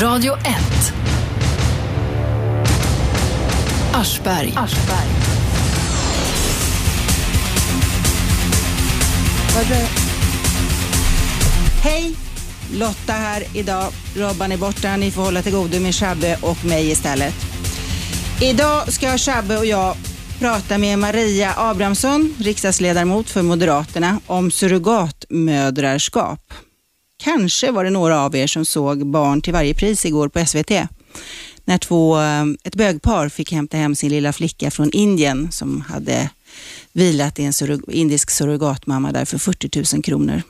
Radio 1. Aschberg. Aschberg. Hej! Lotta här idag. Robban är borta. Ni får hålla till godo med Shabbe och mig istället. Idag ska Shabbe och jag prata med Maria Abrahamsson, riksdagsledamot för Moderaterna, om surrogatmödrarskap. Kanske var det några av er som såg Barn till varje pris igår på SVT. När två, eh, ett bögpar fick hämta hem sin lilla flicka från Indien som hade vilat i en surrog- indisk surrogatmamma där för 40 000 kronor.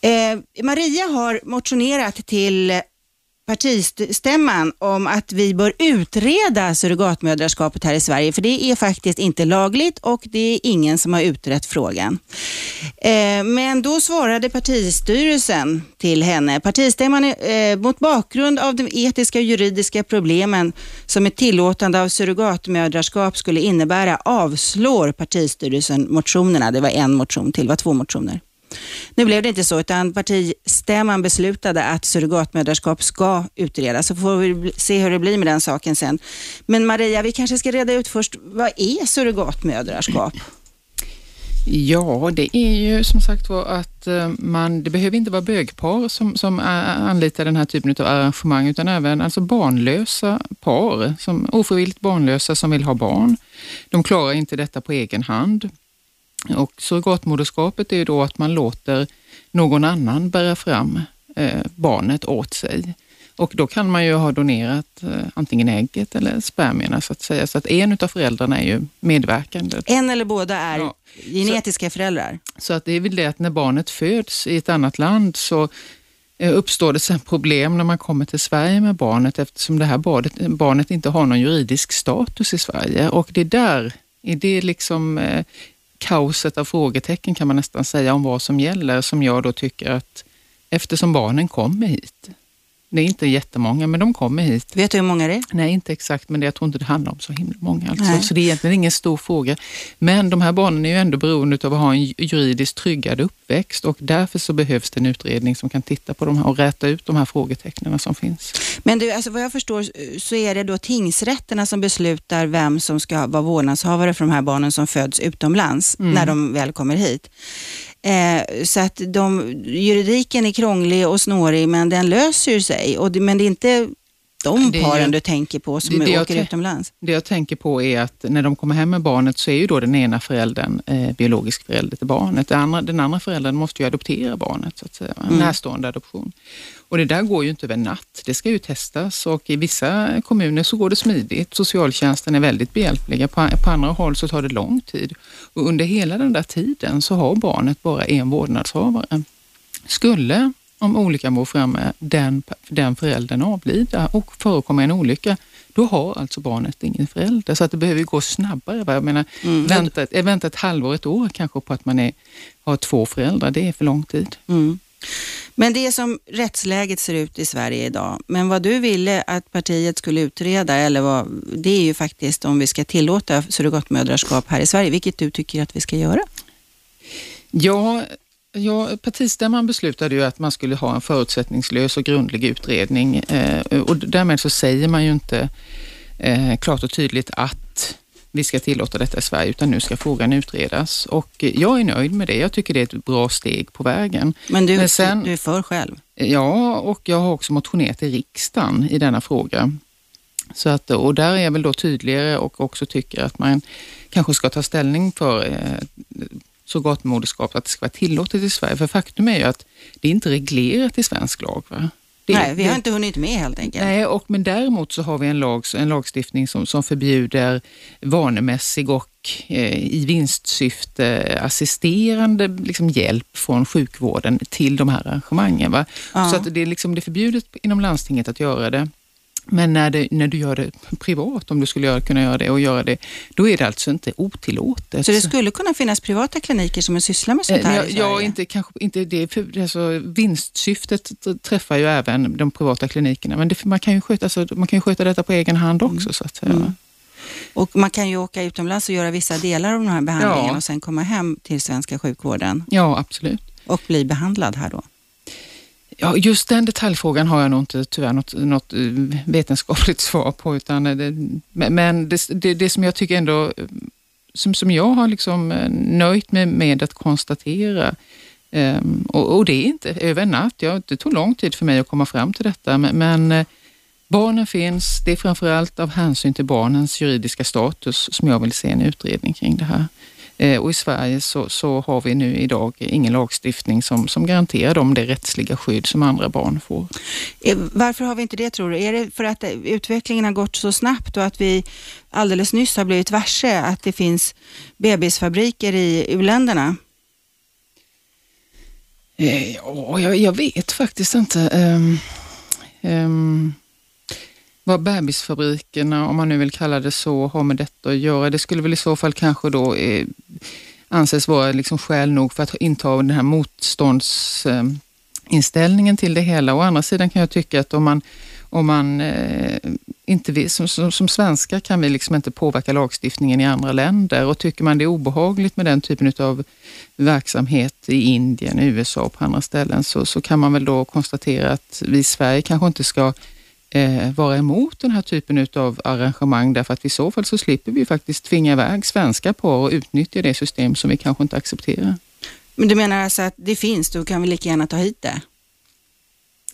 Eh, Maria har motionerat till partistämman om att vi bör utreda surrogatmödraskapet här i Sverige, för det är faktiskt inte lagligt och det är ingen som har utrett frågan. Eh, men då svarade partistyrelsen till henne, partistämman eh, mot bakgrund av de etiska och juridiska problemen som ett tillåtande av surrogatmödraskap skulle innebära avslår partistyrelsen motionerna. Det var en motion till, det var två motioner. Nu blev det inte så, utan partistämman beslutade att surrogatmödraskap ska utredas. Så får vi se hur det blir med den saken sen. Men Maria, vi kanske ska reda ut först, vad är surrogatmödraskap? Ja, det är ju som sagt var att eh, man, det behöver inte vara bögpar som, som anlitar den här typen av arrangemang, utan även alltså barnlösa par, som, ofrivilligt barnlösa som vill ha barn. De klarar inte detta på egen hand. Och surrogatmoderskapet är ju då att man låter någon annan bära fram eh, barnet åt sig. Och då kan man ju ha donerat eh, antingen ägget eller spermierna så att säga. Så att en utav föräldrarna är ju medverkande. En eller båda är Ja. genetiska föräldrar. Så att det är väl det att när barnet föds i ett annat land så eh, uppstår det sen problem när man kommer till Sverige med barnet eftersom det här barnet, barnet inte har någon juridisk status i Sverige. Och det är där, i det liksom kaoset av frågetecken kan man nästan säga om vad som gäller, som jag då tycker att eftersom barnen kommer hit, det är inte jättemånga, men de kommer hit. Vet du hur många det är? Nej, inte exakt, men det, jag tror inte det handlar om så himla många. Alltså. Så det är egentligen ingen stor fråga. Men de här barnen är ju ändå beroende av att ha en juridiskt tryggad uppväxt och därför så behövs det en utredning som kan titta på de här och räta ut de här frågetecknen som finns. Men du, alltså vad jag förstår så är det då tingsrätterna som beslutar vem som ska vara vårdnadshavare för de här barnen som föds utomlands Mm. när de väl kommer hit. Eh, så att de, juridiken är krånglig och snårig men den löser sig. Och det, men det är inte de paren ju- du tänker på som det det jag åker tän- utomlands. Det jag tänker på är att när de kommer hem med barnet så är ju då den ena föräldern eh, biologisk förälder till barnet. Den andra, den andra föräldern måste ju adoptera barnet, så att säga. Mm. närstående adoption. Och det där går ju inte över natt. Det ska ju testas och i vissa kommuner så går det smidigt. Socialtjänsten är väldigt behjälpliga. På, på andra håll så tar det lång tid. Och under hela den där tiden så har barnet bara en vårdnadshavare. Skulle, om olyckan var framme, den, den föräldern avlida och förekomma en olycka, då har alltså barnet ingen förälder. Så att det behöver gå snabbare. Va? Jag menar, Mm. vänta, ett- vänta ett halvår, ett år kanske på att man är, har två föräldrar, det är för lång tid. Mm. Men det är som rättsläget ser ut i Sverige idag. Men vad du ville att partiet skulle utreda, eller vad, det är ju faktiskt om vi ska tillåta surrogatmödraskap här i Sverige, vilket du tycker att vi ska göra. Ja, ja, partistämman beslutade ju att man skulle ha en förutsättningslös och grundlig utredning eh, och därmed så säger man ju inte eh, klart och tydligt att vi ska tillåta detta i Sverige, utan nu ska frågan utredas. Och jag är nöjd med det. Jag tycker det är ett bra steg på vägen. Men du, Men sen- du är för själv. Ja, och jag har också motionerat i riksdagen i denna fråga. Så att, och där är jag väl då tydligare och också tycker att man kanske ska ta ställning för eh, surrogatmoderskap, att det ska vara tillåtet i Sverige. För faktum är ju att det är inte reglerat i svensk lag. Va? Det, Nej, vi har det- inte hunnit med helt enkelt. Nej, och, men däremot så har vi en, lag, en lagstiftning som, som förbjuder vanemässig och eh, i vinstsyfte assisterande liksom, hjälp från sjukvården till de här arrangemangen. Va? Ja. Så att det, liksom, det är förbjudet inom landstinget att göra det. Men när, det, när du gör det privat, om du skulle göra, kunna göra det och göra det, då är det alltså inte otillåtet. Så det skulle kunna finnas privata kliniker som sysslar med sånt Eh, här Ja, i ja, Sverige? inte, kanske, inte det. Alltså, vinstsyftet träffar ju även de privata klinikerna, men det, man, kan ju sköta, alltså, man kan ju sköta detta på egen hand också. Så att säga. Mm. Och man kan ju åka utomlands och göra vissa delar av den här behandlingen Ja. och sen komma hem till svenska sjukvården Ja, absolut. och bli behandlad här då. Ja, just den detaljfrågan har jag nog inte tyvärr något, något eh, vetenskapligt svar på. Utan eh, det, men det, det, det, som jag tycker ändå, eh, som, som jag har liksom nöjt mig med att konstatera, um, och, och, det är inte över en natt, ja, det tog lång tid för mig att komma fram till detta, men, men barnen finns, det är framförallt av hänsyn till barnens juridiska status som jag vill se en utredning kring det här. Eh, och i Sverige så, så, har vi nu idag ingen lagstiftning som, som garanterar dem det rättsliga skydd som andra barn får. Eh, varför har vi inte det tror du? Är det för att utvecklingen har gått så snabbt och att vi alldeles nyss har blivit varse att det finns bebisfabriker i u-länderna? Eh, ja, jag, jag, vet faktiskt inte. Um, um, vad bebisfabrikerna, om man nu vill kalla det så, har med detta att göra. Det skulle väl i så fall kanske då eh, anses vara liksom skäl nog för att inta den här motståndsinställningen eh, till det hela. Å andra sidan kan jag tycka att om man, om man eh, inte vill, som, som, som svenskar kan vi liksom inte påverka lagstiftningen i andra länder och tycker man det är obehagligt med den typen av verksamhet i Indien, USA och på andra ställen så, så kan man väl då konstatera att vi i Sverige kanske inte ska eh, vara emot den här typen av arrangemang därför att i så fall så slipper vi faktiskt tvinga iväg svenska par och utnyttja det system som vi kanske inte accepterar. Men du menar alltså att det finns, då kan vi lika gärna ta hit det?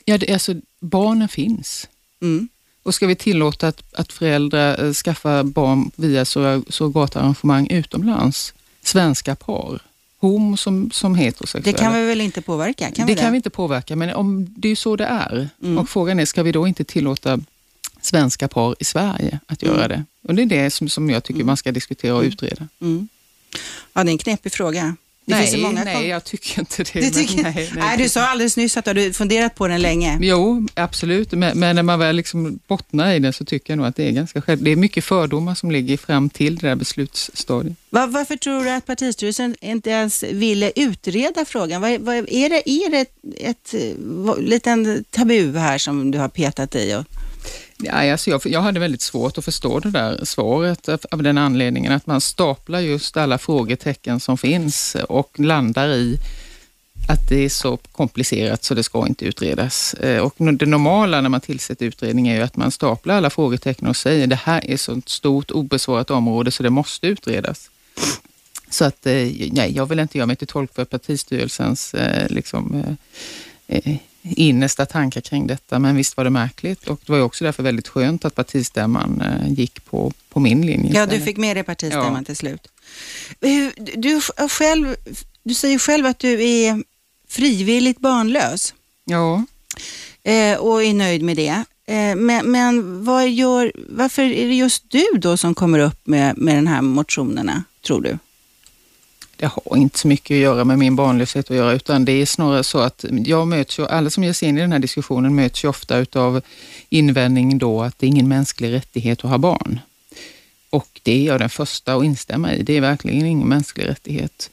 Ja, det, alltså barnen finns. Mm. Och ska vi tillåta att, att föräldrar äh, skaffar barn via surrogatarrangemang utomlands, svenska par, homo som, som heterosexuella. Det kan vi väl inte påverka? Kan det, det kan vi inte påverka, men om, det är så det är. Mm. Och frågan är, ska vi då inte tillåta svenska par i Sverige att göra mm. det? Och det är det som, som jag tycker mm. man ska diskutera och mm. utreda. Mm. Ja, det är en knepig fråga. Det nej, många nej, jag tycker inte det. Du, tycker, nej, nej, nej, du sa alldeles nyss att du hade funderat på den länge. Jo, absolut, men, men, när man väl liksom bottnar i den så tycker jag nog att det är ganska själv. Det är mycket fördomar som ligger fram till det där beslutsstadiet. Var, varför tror du att partistyrelsen inte ens ville utreda frågan? Var, var, är det, är det ett, ett, ett liten tabu här som du har petat i? Och... Ja, alltså jag, jag hade väldigt svårt att förstå det där svaret av den anledningen att man staplar just alla frågetecken som finns och landar i att det är så komplicerat så det ska inte utredas. Eh, och det normala när man tillsätter utredning är ju att man staplar alla frågetecken och säger det här är så ett stort obesvarat område så det måste utredas. Så att eh, nej, jag vill inte göra mig till tolk för partistyrelsens eh, liksom, innersta tankar kring detta, men visst var det märkligt och det var ju också därför väldigt skönt att partistämman eh, gick på, på min linje. Ja, du fick med dig partistämman ja. till slut. Du, själv, du säger själv att du är frivilligt barnlös. Ja. Eh, och är nöjd med det. Eh, men, men vad gör, varför är det just du då som kommer upp med, med den här motionerna, tror du? Det har inte så mycket att göra med min barnlöshet att göra, utan det är snarare så att jag möts ju, alla som ger sig in i den här diskussionen möts ju ofta utav invändning då att det är ingen mänsklig rättighet att ha barn. Och det är jag den första att instämma i. Det är verkligen ingen mänsklig rättighet.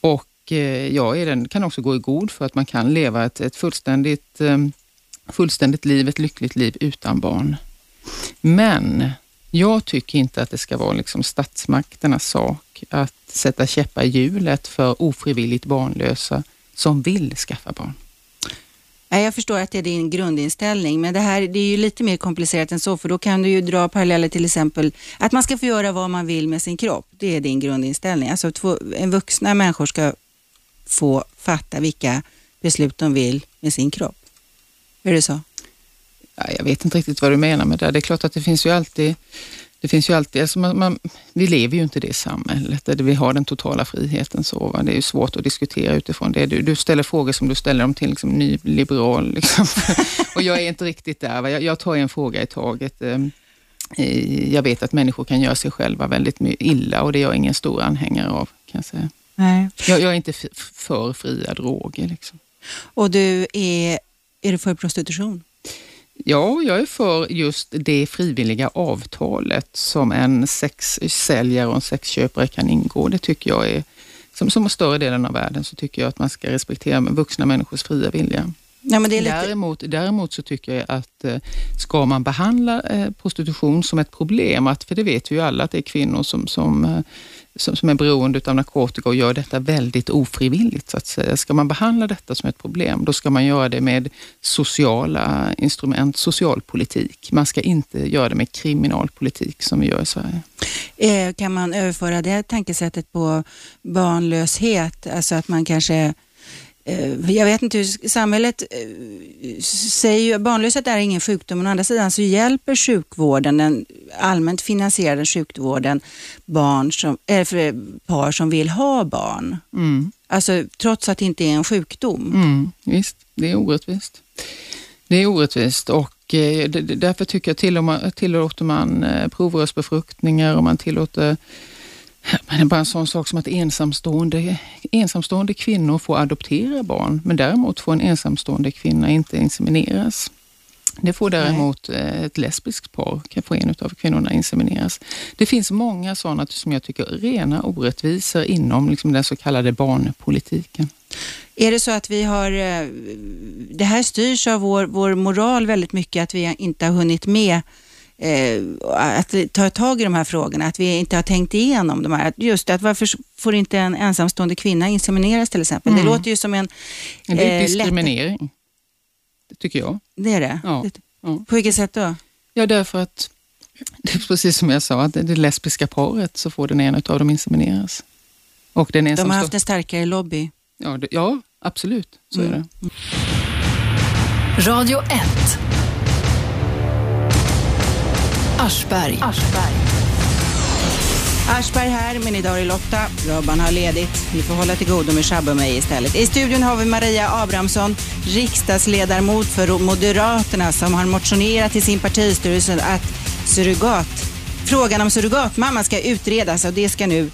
Och eh, jag är den, kan också gå i god för att man kan leva ett, ett fullständigt, eh, fullständigt liv, ett lyckligt liv utan barn. Men jag tycker inte att det ska vara liksom statsmakternas sak att sätta käppar i hjulet för ofrivilligt barnlösa som vill skaffa barn. Jag förstår att det är din grundinställning, men det här det är ju lite mer komplicerat än så, för då kan du ju dra paralleller till exempel att man ska få göra vad man vill med sin kropp. Det är din grundinställning. Alltså två, en vuxna människor ska få fatta vilka beslut de vill med sin kropp. Är det så? Ja, jag vet inte riktigt vad du menar med det. Det är klart att det finns ju alltid det finns ju alltid, alltså man, man, vi lever ju inte i det samhället där vi har den totala friheten. Så, va? Det är ju svårt att diskutera utifrån det. Du, du ställer frågor som du ställer dem till liksom, nyliberal. Liksom. och jag är inte riktigt där. Va? Jag, jag tar en fråga i taget. Ehm, jag vet att människor kan göra sig själva väldigt illa och det är jag ingen stor anhängare av. kan Jag säga. Nej. Jag, jag är inte för fria droger. Liksom. Och du är, är du för prostitution? Ja, jag är för just det frivilliga avtalet som en sexsäljare och en sexköpare kan ingå. Det tycker jag är, som, som större delen av världen, så tycker jag att man ska respektera vuxna människors fria vilja. Ja, lite... däremot, däremot så tycker jag att eh, ska man behandla eh, prostitution som ett problem, att, för det vet vi ju alla att det är kvinnor som, som som, som är beroende av narkotika och gör detta väldigt ofrivilligt så att säga. Ska man behandla detta som ett problem, då ska man göra det med sociala instrument, socialpolitik. Man ska inte göra det med kriminalpolitik som vi gör i Sverige. Eh, kan man överföra det tankesättet på barnlöshet? Alltså att man kanske jag vet inte hur samhället eh, säger ju barnlöshet är ingen sjukdom, men å andra sidan så hjälper sjukvården, den allmänt finansierade sjukvården, barn som, äh, par som vill ha barn. Mm. Alltså trots att det inte är en sjukdom. Mm, visst, det är orättvist. Det är orättvist och eh, därför tycker jag tillåter man provrörsbefruktningar och man tillåter men det är bara en sån sak som att ensamstående, ensamstående kvinnor får adoptera barn, men däremot får en ensamstående kvinna inte insemineras. Det får däremot Nej. Eh, ett lesbiskt par, kan få en av kvinnorna insemineras. Det finns många sådana som jag tycker rena orättvisor inom liksom den så kallade barnpolitiken. Är det så att vi har, eh, det här styrs av vår, vår moral väldigt mycket, att vi inte har hunnit med eh, att ta tag i de här frågorna, att vi inte har tänkt igenom de här. Just att varför får inte en ensamstående kvinna insemineras till exempel? Mm. Det låter ju som en... Eh, det är diskriminering, lätt... det tycker jag. Det är det? Ja. På vilket sätt då? Ja, därför att det är precis som jag sa, att det lesbiska paret så får den ena av dem insemineras. Och den de har haft en starkare lobby. Ja, det, ja absolut. Så mm. är det. Radio 1 Aschberg. Aschberg. Aschberg här, men idag är Lotta. Robban har ledigt. Vi får hålla till godo med Shabbe och mig istället. I studion har vi Maria Abrahamsson, riksdagsledamot för Moderaterna som har motionerat till sin partistyrelse att surrogat, frågan om surrogatmamma ska utredas och det ska nu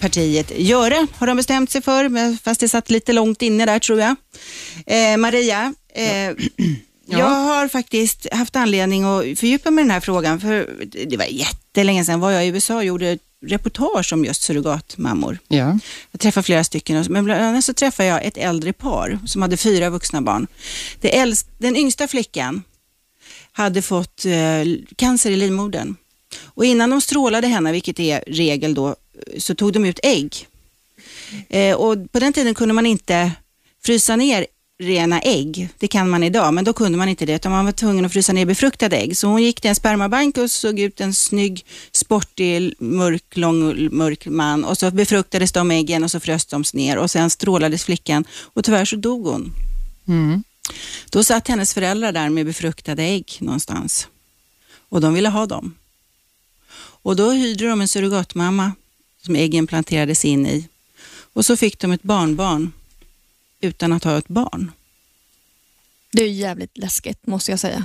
partiet göra, har de bestämt sig för, fast det satt lite långt inne där tror jag. Eh, Maria, eh, Ja. Jag har faktiskt haft anledning att fördjupa mig i den här frågan, för det var jättelänge sedan var jag i USA och gjorde ett reportage om just surrogatmammor. Ja. Jag träffade flera stycken, men bland annat så träffade jag ett äldre par som hade fyra vuxna barn. Äldst, den yngsta flickan hade fått eh, cancer i livmodern och innan de strålade henne, vilket är regel då, så tog de ut ägg. Eh, och på den tiden kunde man inte frysa ner rena ägg. Det kan man idag, men då kunde man inte det, utan man var tvungen att frysa ner befruktade ägg. Så hon gick till en spermabank och såg ut en snygg, sportig, mörk, lång, mörk man och så befruktades de äggen och så frös de ner och sen strålades flickan och tyvärr så dog hon. Mm. Då satt hennes föräldrar där med befruktade ägg någonstans och de ville ha dem. Och då hyrde de en surrogatmamma som äggen planterades in i och så fick de ett barnbarn utan att ha ett barn. Det är jävligt läskigt måste jag säga.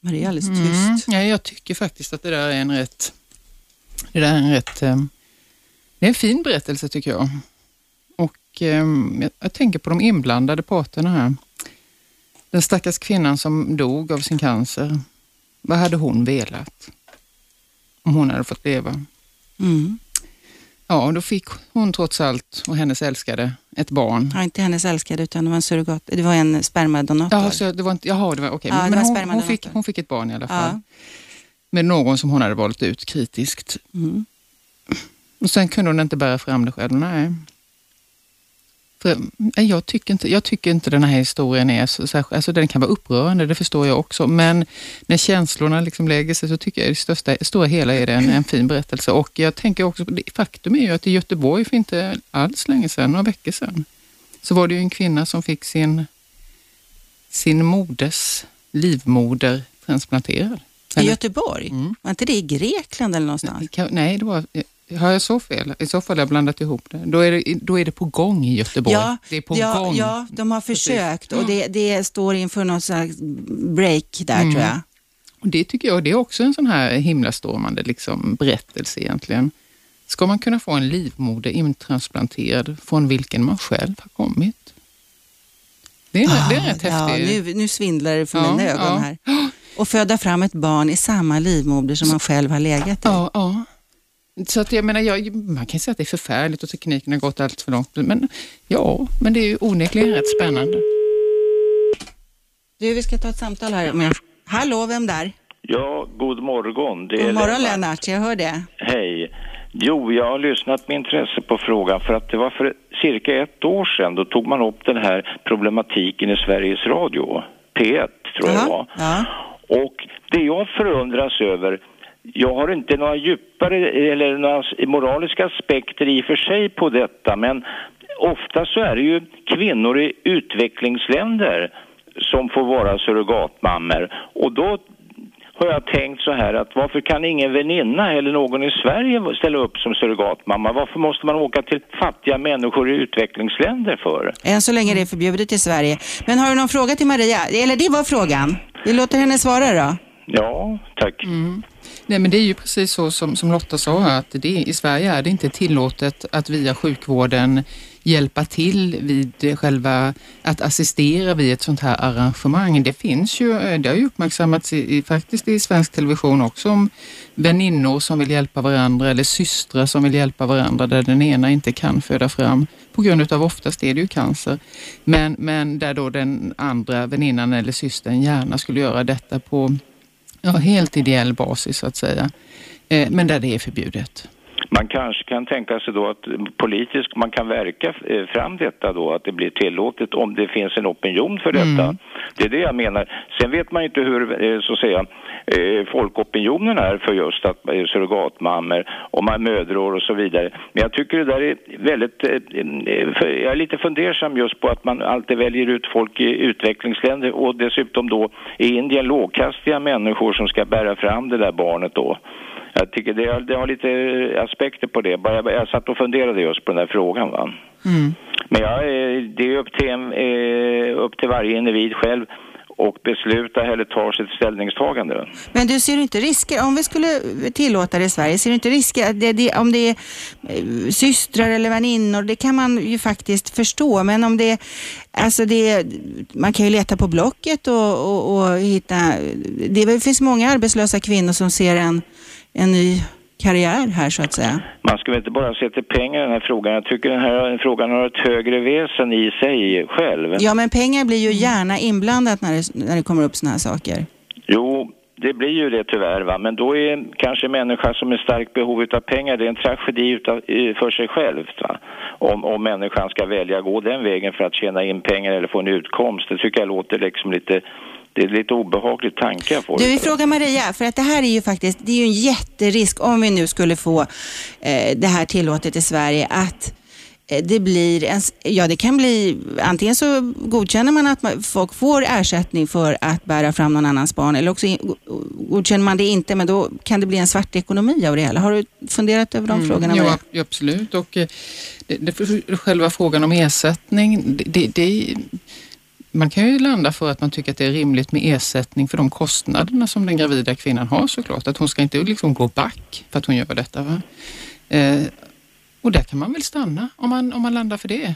Maria är alldeles mm. tyst. Ja, jag tycker faktiskt att det där är en rätt... Det där är en rätt... Um, det är en fin berättelse tycker jag. Och um, jag, jag, tänker på de inblandade parterna här. Den stackars kvinnan som dog av sin cancer. Vad hade hon velat? Om hon hade fått leva. Mm. Ja, då fick hon trots allt och hennes älskade ett barn. Ja, inte hennes älskade utan det var en surrogat, det var en spermadonator. Jaha, så det var inte, jaha, det var okej. Okay. Ja, men hon, hon, fick, hon fick ett barn i alla fall. Ja. Med någon som hon hade valt ut kritiskt. Mm. Och sen kunde hon inte bära fram det själv, nej. För, jag, tycker inte, jag tycker inte den här historien är så särskilt, alltså den kan vara upprörande, det förstår jag också, men när känslorna liksom lägger sig så tycker jag i det största, stora hela är det en, en fin berättelse. Och jag tänker också, faktum är ju att i Göteborg för inte alls länge sedan, några veckor sedan, så var det ju en kvinna som fick sin, sin moders livmoder transplanterad. I Göteborg? Mm. Var inte det i Grekland eller någonstans? Nej, det var har jag så fel? I så fall har jag blandat ihop det. Då är det, då är det på gång i Göteborg. Ja, det är på ja, gång. ja de har försökt och det, det står inför något slags break där mm. tror jag. Och Det tycker jag det är också en sån här himlastormande liksom, berättelse egentligen. Ska man kunna få en livmoder intransplanterad från vilken man själv har kommit? Det är, ah, det är rätt ja, häftigt. Nu, nu svindlar det för ja, mina ögon ja. här. Och föda fram ett barn i samma livmoder som man själv har legat i. Ja, ja. Så att jag menar, jag, man kan säga att det är förfärligt och tekniken har gått allt för långt. Men ja, men det är ju onekligen rätt spännande. Du, vi ska ta ett samtal här. Med... Hallå, vem där? Ja, god morgon. Det god morgon Lennart. Lennart, jag hör det. Hej. Jo, jag har lyssnat med intresse på frågan för att det var för cirka ett år sedan då tog man upp den här problematiken i Sveriges Radio, P1 tror jag det var. Ja. Och det jag förundras över, jag har inte några djupare eller några moraliska aspekter i och för sig på detta, men ofta så är det ju kvinnor i utvecklingsländer som får vara surrogatmammor. Och då har jag tänkt så här att varför kan ingen väninna eller någon i Sverige ställa upp som surrogatmamma? Varför måste man åka till fattiga människor i utvecklingsländer för? Än så länge är det förbjudet i Sverige. Men har du någon fråga till Maria? Eller det var frågan. Vi låter henne svara då. Ja, tack. Nej, men det är ju precis så som, som Lotta sa, att det, i Sverige är det inte tillåtet att via sjukvården hjälpa till vid själva, att assistera vid ett sånt här arrangemang. Det finns ju, eh, det har ju uppmärksammats i, i, faktiskt i svensk television också om väninnor som vill hjälpa varandra eller systrar som vill hjälpa varandra där den ena inte kan föda fram på grund utav oftast är det ju cancer. Men, men där då den andra väninnan eller systern gärna skulle göra detta på ja, helt ideell basis så att säga. Eh, men där det är förbjudet. Man kanske kan tänka sig då att politiskt man kan verka eh, fram detta då, att det blir tillåtet om det finns en opinion för detta. Mm. Det är det jag menar. Sen vet man ju inte hur, eh, så att säga, folkopinionen är för just att eh, surrogatmammor och man mödrar och så vidare. Men jag tycker det där är väldigt, eh, eh, jag är lite fundersam just på att man alltid väljer ut folk i utvecklingsländer och dessutom då i Indien lågkastiga människor som ska bära fram det där barnet då. Jag tycker det, har- det har lite aspekter på det. Bara jag, jag satt och funderade just på den där frågan. Va? Men jag, eh, det är upp till, eh, upp till varje individ själv och besluta eller ta sitt ställningstagande. Men du ser inte risker, om vi skulle tillåta det i Sverige, ser du inte risker att det, det, om det är eh, systrar eller väninnor, det kan man ju faktiskt förstå, men om det, alltså det, man kan ju leta på Blocket och, och, och hitta, det finns många arbetslösa kvinnor som ser en, en ny karriär här så att säga. Man ska väl inte bara se till pengar i den här frågan. Jag tycker den här frågan har ett högre väsen i sig själv. Ja, men pengar blir ju gärna inblandat när det, när det kommer upp sådana här saker. Jo, det blir ju det tyvärr va. Men då är kanske en människa som är starkt behov av pengar, det är en tragedi utav, för sig själv. Va? Om, om människan ska välja att gå den vägen för att tjäna in pengar eller få en utkomst. Det tycker jag låter liksom lite, det är lite obehaglig tanke jag får. Du, vi frågar Maria, för att det här är ju faktiskt, det är ju en jätterisk om vi nu skulle få eh, det här tillåtet i Sverige att eh, det blir en, ja det kan bli, antingen så godkänner man att man, folk får ersättning för att bära fram någon annans barn eller också in, godkänner man det inte men då kan det bli en svart ekonomi av det hela. Har du funderat över de frågorna Ja, ja, absolut. Och eh, det, det, själva frågan om ersättning, det, det, det, man kan ju landa för att man tycker att det är rimligt med ersättning för de kostnaderna som den gravida kvinnan har såklart. Att hon ska inte liksom gå back för att hon gör detta. Va? Eh, och där kan man väl stanna om man, om man landar för det.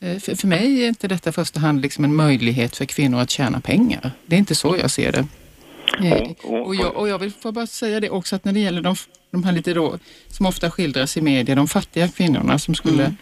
Eh, för, för mig är inte detta i första hand liksom en möjlighet för kvinnor att tjäna pengar. Det är inte så jag ser det. Eh, och, jag, och jag vill bara säga det också att när det gäller de, de här lite då, som ofta skildras i media, de fattiga kvinnorna som skulle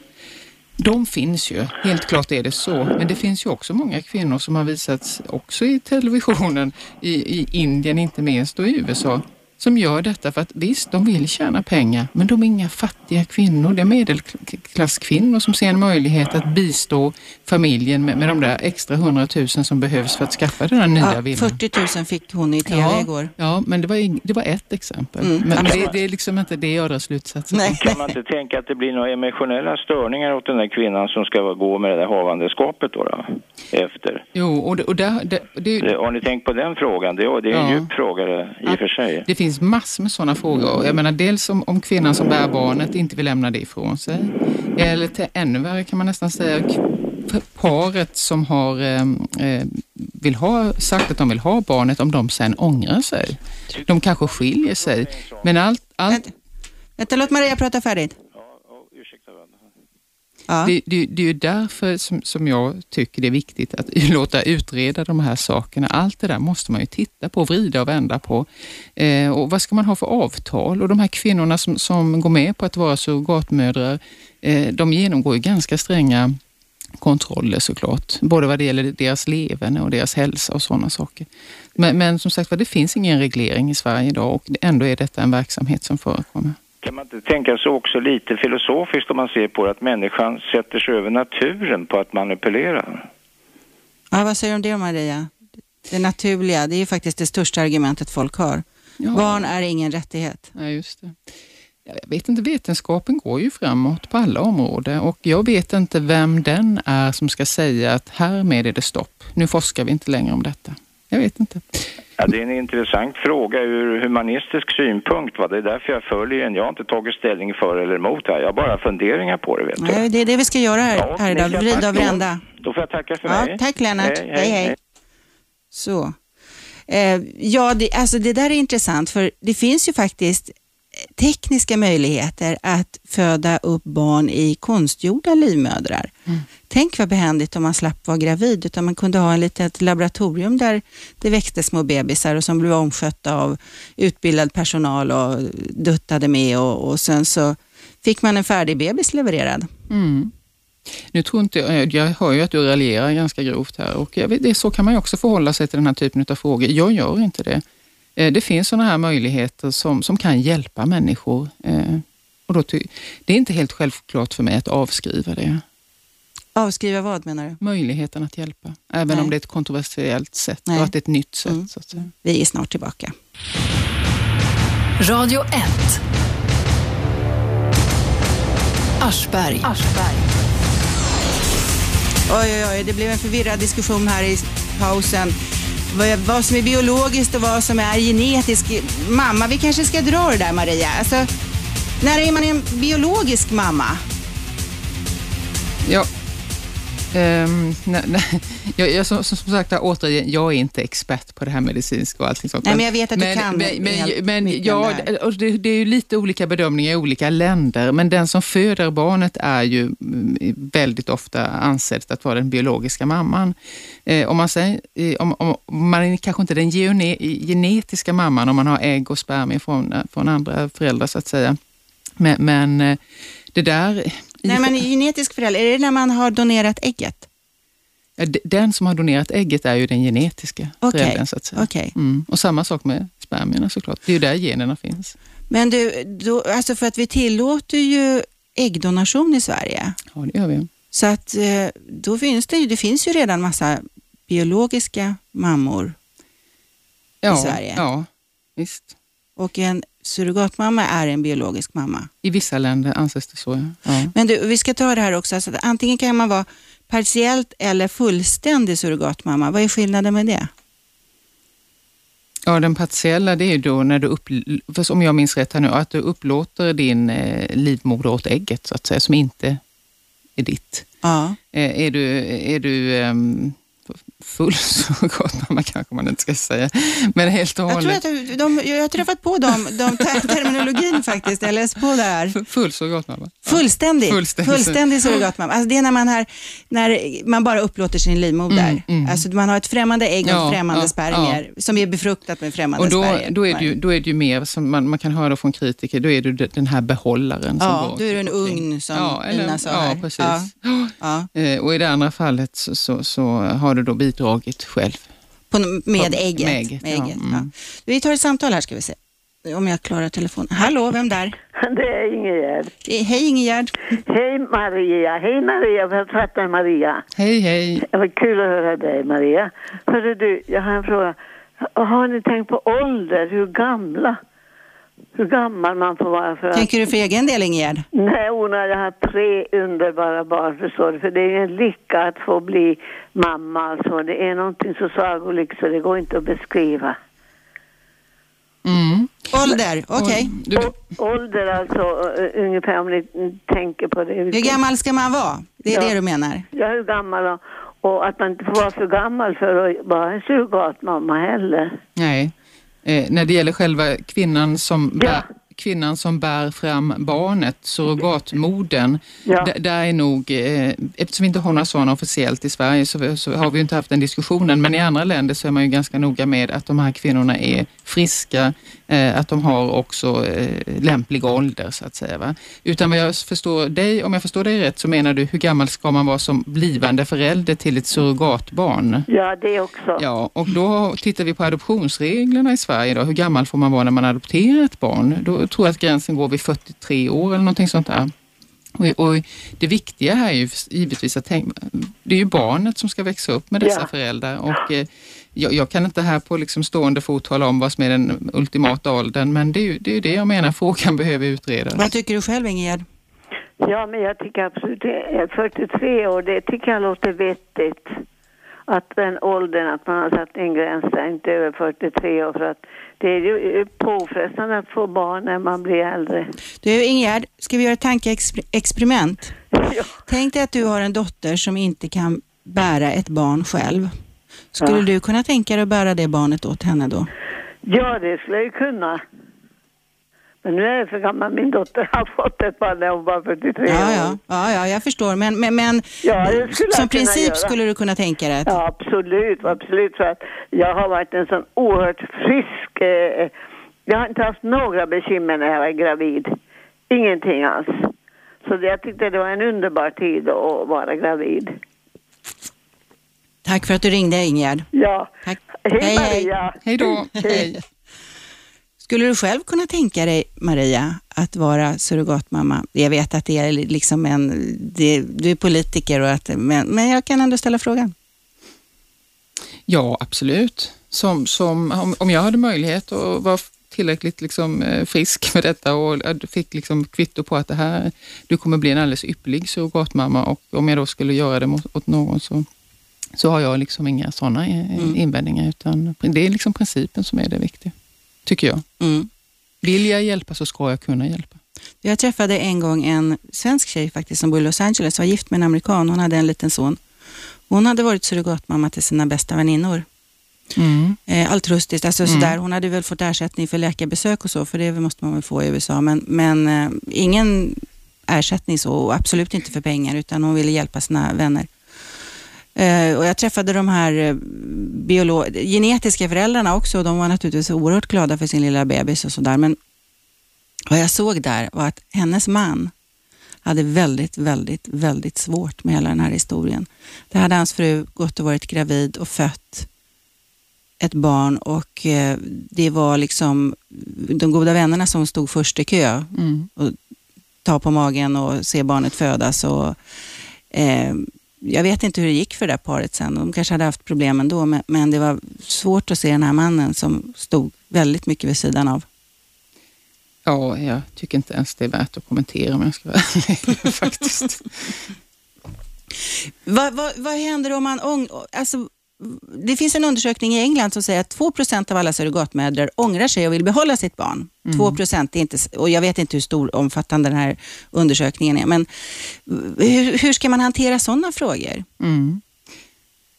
de finns ju, helt klart är det så. Men det finns ju också många kvinnor som har visats också i televisionen, i, i Indien inte minst och i USA, som gör detta för att visst, de vill tjäna pengar, men de är inga fattiga kvinnor. Det är medelklasskvinnor som ser en möjlighet att bistå familjen med, med de där extra hundratusen som behövs för att skaffa den här nya Ja, villan. 40 000 fick hon i tv Ja, igår. ja, men det var, det var ett exempel. Mm, Men det, det är liksom inte det jag drar slutsatsen Nej. Kan man inte tänka att det blir några emotionella störningar åt den där kvinnan som ska gå med det där havandeskapet då? då efter? Jo, och, det, och där, det, det, Det, har ni tänkt på den frågan? Det, är- det är en Ja. djup fråga i och för sig. Det finns massor med sådana frågor. Jag menar dels om, om kvinnan som bär barnet inte vill lämna det ifrån sig. Eller till ännu värre kan man nästan säga paret som har, ehm, eh, vill ha, sagt att de vill ha barnet om de sen ångrar sig. De kanske skiljer sig. Men allt, allt Vänta, vänta, låt Maria prata färdigt. Ja. Det, det, det är ju därför som, som jag tycker det är viktigt att låta utreda de här sakerna. Allt det där måste man ju titta på, vrida och vända på. Eh, och vad ska man ha för avtal? Och de här kvinnorna som, som går med på att vara surrogatmödrar, eh, de genomgår ju ganska stränga kontroller såklart. Både vad det gäller deras leverne och deras hälsa och sådana saker. Men, men som sagt var, det finns ingen reglering i Sverige idag och ändå är detta en verksamhet som förekommer. Kan man inte tänka sig också lite filosofiskt om man ser på det, att människan sätter sig över naturen på att manipulera? Ja, vad säger du om det Maria? Det naturliga, det är ju faktiskt det största argumentet folk har. Ja. Barn är ingen rättighet. Ja, just det. Ja, Jag vet inte, vetenskapen går ju framåt på alla områden och jag vet inte vem den är som ska säga att härmed är det stopp. Nu forskar vi inte längre om detta. Jag vet inte. Ja, det är en intressant fråga ur humanistisk synpunkt. Va? Det är därför jag följer den. Jag har inte tagit ställning för eller emot här. Jag har bara funderingar på det, vet du. Nej, det är det vi ska göra här, Ja, här idag. Vrida och vända. Då får jag tacka för Ja, mig. tack Lennart. Hej, hej. Så. Eh, ja, det, alltså det där är intressant för det finns ju faktiskt tekniska möjligheter att föda upp barn i konstgjorda livmödrar. Tänk vad behändigt om man slapp vara gravid, utan man kunde ha en litet laboratorium där det växte små bebisar och som blev omskötta av utbildad personal och duttade med och, och sen så fick man en färdig bebis levererad. Mm. Nu tror inte jag, jag hör ju att du raljerar ganska grovt här och vet, det, så kan man ju också förhålla sig till den här typen av frågor. Jag gör inte det. Eh, Det finns sådana här möjligheter som, som kan hjälpa människor. eh, Och då ty, det är inte helt självklart för mig att avskriva det. Avskriva vad menar du? Möjligheten att hjälpa, även Nej. om det är ett kontroversiellt sätt Nej. och att det är ett nytt sätt. Mm. Så att säga. Vi är snart tillbaka. Radio 1. Aschberg. Oj, oj, oj, det blev en förvirrad diskussion här i pausen. Vad, som är biologiskt och vad som är genetiskt. Mamma, vi kanske ska dra det där Maria. Alltså, när är man en biologisk mamma? Ja. Ehm, nej, nej. Jag, jag, som, som sagt, återigen, jag är inte expert på det här medicinska och allting sånt. Nej, men jag vet att du kan Men, men, men ja, det det, är ju lite olika bedömningar i olika länder, men den som föder barnet är ju mm, väldigt ofta ansedd att vara den biologiska mamman. Eh, om man säger, eh, om, om, man är kanske inte den gene, genetiska mamman om man har ägg och spermier från, från andra föräldrar så att säga. Men, men eh, det där... Nej, men genetisk förälder, är det när man har donerat ägget? Den som har donerat ägget är ju den genetiska Okej, föräldern så att säga. okej. Mm. Och samma sak med spermierna såklart. Det är ju där generna finns. Men du, då, alltså för att vi tillåter ju äggdonation i Sverige. Ja, det gör vi. Så att eh, då finns det ju, det finns ju redan massa biologiska mammor Ja, i Sverige. Ja, visst. och en surrogatmamma är en biologisk mamma. I vissa länder anses det så. Ja. Ja. Men du, vi ska ta det här också. Alltså, antingen kan man vara partiellt eller fullständig surrogatmamma. Vad är skillnaden med det? Ja, den partiella det är ju då när du, upp, om jag minns rätt här nu, att du upplåter din eh, livmoder åt ägget så att säga, som inte är ditt. Ja. Eh, är du, är du ehm, full surrogatmamma kanske man inte ska säga, men helt och Jag tror hållet. att de, jag har träffat på dem, de ter- terminologin faktiskt. Jag läste på. F- Full surrogatmamma. Fullständig, Fullständig. fullständig surrogatmamma. Alltså det är när man, har, när man bara upplåter sin livmoder. Mm, mm. Alltså man har ett främmande ägg och Ja, främmande ja, spermier som är befruktat med främmande Och då, spermier. då, är det ju, då är det ju mer, som man, man kan höra från kritiker, då är det den här behållaren. som Ja, går då är det en ugn som ja, eller, Ina sa Ja, här. precis. Ja. Ja, Eh, Och i det andra fallet så, så, så har du då bidragit själv. på, med På- ägget. med ägget, med ja, ägget, mm. ja. Vi tar ett samtal här ska vi se. Om jag klarar telefonen. Hallå, vem där? Det är Ingegerd. Eh, Hej Ingegärd. Hej Maria. Hej Maria, författaren Maria. Hej, hej. Det var kul att höra dig Maria. Hörru du, jag har en fråga. Har ni tänkt på ålder, hur gamla? Hur gammal man får vara för att... Tänker du för egen del Ingegärd? Nej, Ona, jag har tre underbara barn förstår du. För det är en lycka att få bli mamma alltså. Det är någonting så sagolikt så det går inte att beskriva. Mm. Ålder, okej. Å- Ålder alltså, uh, ungefär om ni tänker på det. Hur gammal ska man vara? Det är Ja. det du menar? Ja, hur gammal och, och att man inte får vara för gammal för att vara en surrogatmamma heller. nej. Eh, när det gäller själva kvinnan som, Ja. bär, kvinnan som bär fram barnet, surrogatmodern, Ja. där är nog, eh, eftersom vi inte har några sådana officiellt i Sverige så, så har vi inte haft den diskussionen, men i andra länder så är man ju ganska noga med att de här kvinnorna är friska, att de har också eh, lämplig ålder så att säga. Va? Utan vad jag förstår dig, om jag förstår dig rätt så menar du hur gammal ska man vara som blivande förälder till ett surrogatbarn? Ja, det också. Ja, och då tittar vi på adoptionsreglerna i Sverige. Då. Hur gammal får man vara när man adopterar ett barn? Då, jag tror att gränsen går vid 43 år eller någonting sånt där. Och, och det viktiga här är ju givetvis att tänka, det är ju barnet som ska växa upp med dessa Ja. föräldrar och eh, jag, jag kan inte här på liksom stående fot tala om vad som är den ultimata åldern, men det är ju det, är det jag menar, frågan behöver utredas. Vad tycker du själv Ingegerd? Ja, men jag tycker absolut det. 43 år, det tycker jag låter vettigt. Att den åldern, att man har satt en gräns där, inte över 43 år. För att det är ju påfrestande att få barn när man blir äldre. Du Ingegerd, ska vi göra ett tankeexperiment? Ja, Tänk dig att du har en dotter som inte kan bära ett barn själv. Skulle Ja. du kunna tänka dig att bära det barnet åt henne då? ja det skulle jag ju kunna. Men nu är jag för gammal. Min dotter har fått ett barn när hon var 43 Ja, år. ja, ja, ja jag förstår. Men, men, men Ja, som princip göra. skulle du kunna tänka dig att... Ja, absolut, absolut. För att jag har varit en sån oerhört frisk... Eh, jag har inte haft några bekymmer när jag var gravid. Ingenting alls. Så jag tyckte det var en underbar tid att vara gravid. Tack för att du ringde Ingegerd. Ja. Tack. Hej, Hej. Maria! Hej då! Hej. Skulle du själv kunna tänka dig, Maria, att vara surrogatmamma? Jag vet att det är liksom en... Det, du är politiker, och att, men, men jag kan ändå ställa frågan. Ja, absolut. Som, som, om, om jag hade möjlighet att vara tillräckligt liksom, eh, frisk med detta och eh, fick liksom kvitto på att det här, du kommer bli en alldeles ypperlig surrogatmamma och om jag då skulle göra det mot, åt någon så, så har jag liksom inga sådana Mm. invändningar utan det är liksom principen som är det viktiga, tycker jag. Mm. Vill jag hjälpa så ska jag kunna hjälpa. Jag träffade en gång en svensk tjej faktiskt som bor i Los Angeles, var gift med en amerikan. Hon hade en liten son. Hon hade varit surrogatmamma till sina bästa väninnor. Mm. Eh, altruistiskt, alltså Mm. sådär. Hon hade väl fått ersättning för läkarbesök och så, för det måste man väl få i USA. Men, men eh, ingen ersättning så, och absolut inte för pengar, utan hon ville hjälpa sina vänner. Eh, och jag träffade de här eh, genetiska föräldrarna också och de var naturligtvis oerhört glada för sin lilla bebis och sådär. Men vad jag såg där var att hennes man hade väldigt, väldigt, väldigt svårt med hela den här historien. Det hade hans fru gått och varit gravid och fött ett barn och eh, det var liksom de goda vännerna som stod först i kö Mm. ta på magen och se barnet födas. Och, eh, jag vet inte hur det gick för det där paret sen. De kanske hade haft problem ändå, men, men det var svårt att se den här mannen som stod väldigt mycket vid sidan av. Ja, jag tycker inte ens det är värt att kommentera om jag ska vara ärlig faktiskt. Vad, vad, vad händer om man ång... Alltså, det finns en undersökning i England som säger att 2% av alla surrogatmödrar ångrar sig och vill behålla sitt barn. 2% är inte, och jag vet inte hur stor omfattande den här undersökningen är, men hur, hur ska man hantera sådana frågor? Mm.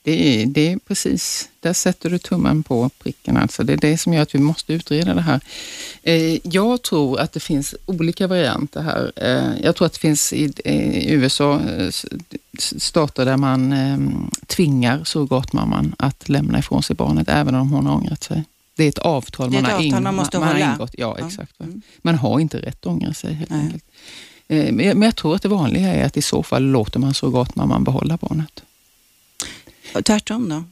Det, är, det är precis, där sätter du tummen på pricken. Alltså. Det är det som gör att vi måste utreda det här. Eh, jag tror att det finns olika varianter här. Eh, jag tror att det finns i, USA eh, stater där man eh, tvingar surrogatmamman att lämna ifrån sig barnet även om hon har ångrat sig. Det är ett avtal Det är ett man, har, avtal ing- man måste man har hålla. ingått. Ja, Ja. exakt. Mm. Man har inte rätt att ångra sig helt enkelt. Men jag, men jag tror att det vanliga är att i så fall låter man surrogatmamman behålla barnet. Tvärtom då?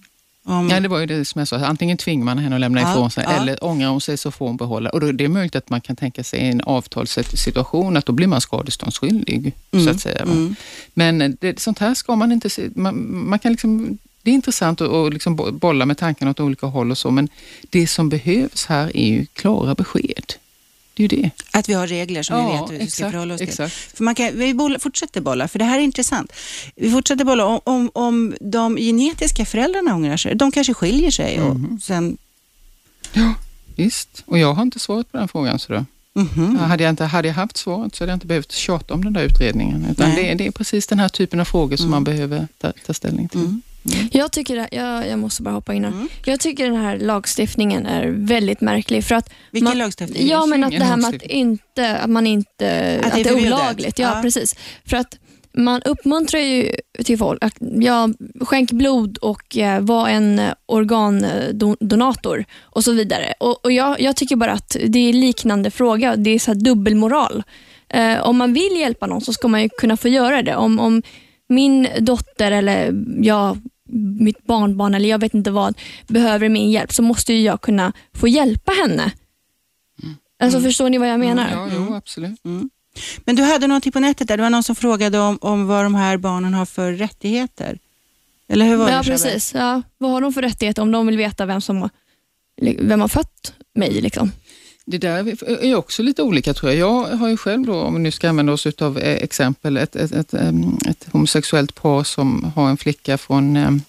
Om, Ja, det var ju det som jag sa. Antingen tvingar man henne att lämna Ja, ifrån sig ja. eller ångrar hon sig så får hon behålla. Och då, det är möjligt att man kan tänka sig en avtalssituation att då blir man skadeståndsskyldig. Mm, så att säga. mm. Men det, sånt här ska man inte se. Man, man kan liksom, det är intressant att, att liksom bo- bolla med tankarna åt olika håll och så, men det som behövs här är ju klara besked. Det är ju det. Att vi har regler som vi vet hur vi ska förhålla oss till. exakt. För man kan, vi bolla, fortsätter bolla, för det här är intressant. Vi fortsätter bolla om, om, om de genetiska föräldrarna ångrar sig. De kanske skiljer sig och Mhm. sen... Ja, visst. Och jag har inte svarat på den frågan. Så då. Mhm. Ja, hade, jag inte, hade jag haft svaret så hade jag inte behövt tjata om den där utredningen. Utan det, det är precis den här typen av frågor som Mm. man behöver ta, ta ställning till. Mm. Jag tycker, det- jag, jag måste bara hoppa in här. Mm. Jag tycker den här lagstiftningen är väldigt märklig. För att Vilken man, lagstiftning? Ja, men att det här med att, inte, att man inte... Att Att, det är det är olagligt. Ja, Ja. precis. För att man uppmuntrar ju till folk att ja, skänk blod och eh, var en eh, organdonator och så vidare. Och, och jag, jag tycker bara att det är liknande fråga. Det är så här dubbelmoral. Eh, om man vill hjälpa någon så ska man ju kunna få göra det. Om, om min dotter eller jag, mitt barnbarn eller jag vet inte vad behöver min hjälp så måste ju jag kunna få hjälpa henne. Alltså Förstår ni vad jag menar? Ja, jo, absolut. Men du hade någonting på nätet där, det var någon som frågade om, om vad de här barnen har för rättigheter. Eller hur var det Ja, Shabbe? precis. Ja. Vad har de för rättigheter om de vill veta vem som vem har fött mig? Liksom? Det där är också lite olika tror jag. Jag har ju själv då, om vi nu ska använda oss av eh, exempel, ett, ett, ett, ett homosexuellt par som har en flicka från,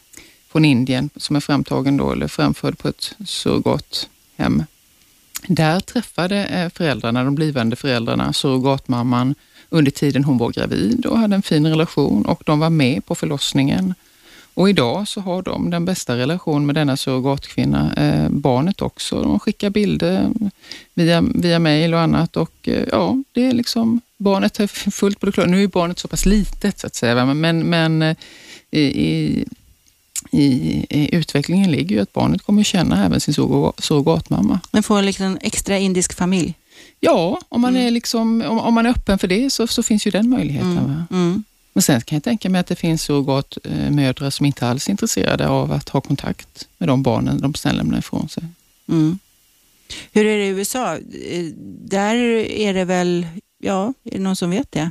från Indien som är framtagen då, eller framförd på ett surrogathem. Där träffade eh, föräldrarna, de blivande föräldrarna, surrogatmamman under tiden hon var gravid och hade en fin relation och de var med på förlossningen. Och idag så har de den bästa relation med denna surrogatkvinna, eh, barnet också. De skickar bilder via, via mail och annat och eh, ja, det är liksom, barnet är fullt på det klara. Nu är barnet så pass litet så att säga, men, men eh, i, i, i, utvecklingen ligger ju att barnet kommer känna även sin surroga- surrogatmamma. Men får liksom en extra indisk familj. Ja, om man, är, liksom, om, om man är öppen för det så, så finns ju den möjligheten. Va? Mm. Men sen kan jag tänka mig att det finns surrogatmödrar som inte alls är intresserade av att ha kontakt med de barnen de sen lämnar ifrån sig. Mm. Hur är det i USA? Eh, Där är det väl, ja, är det någon som vet det?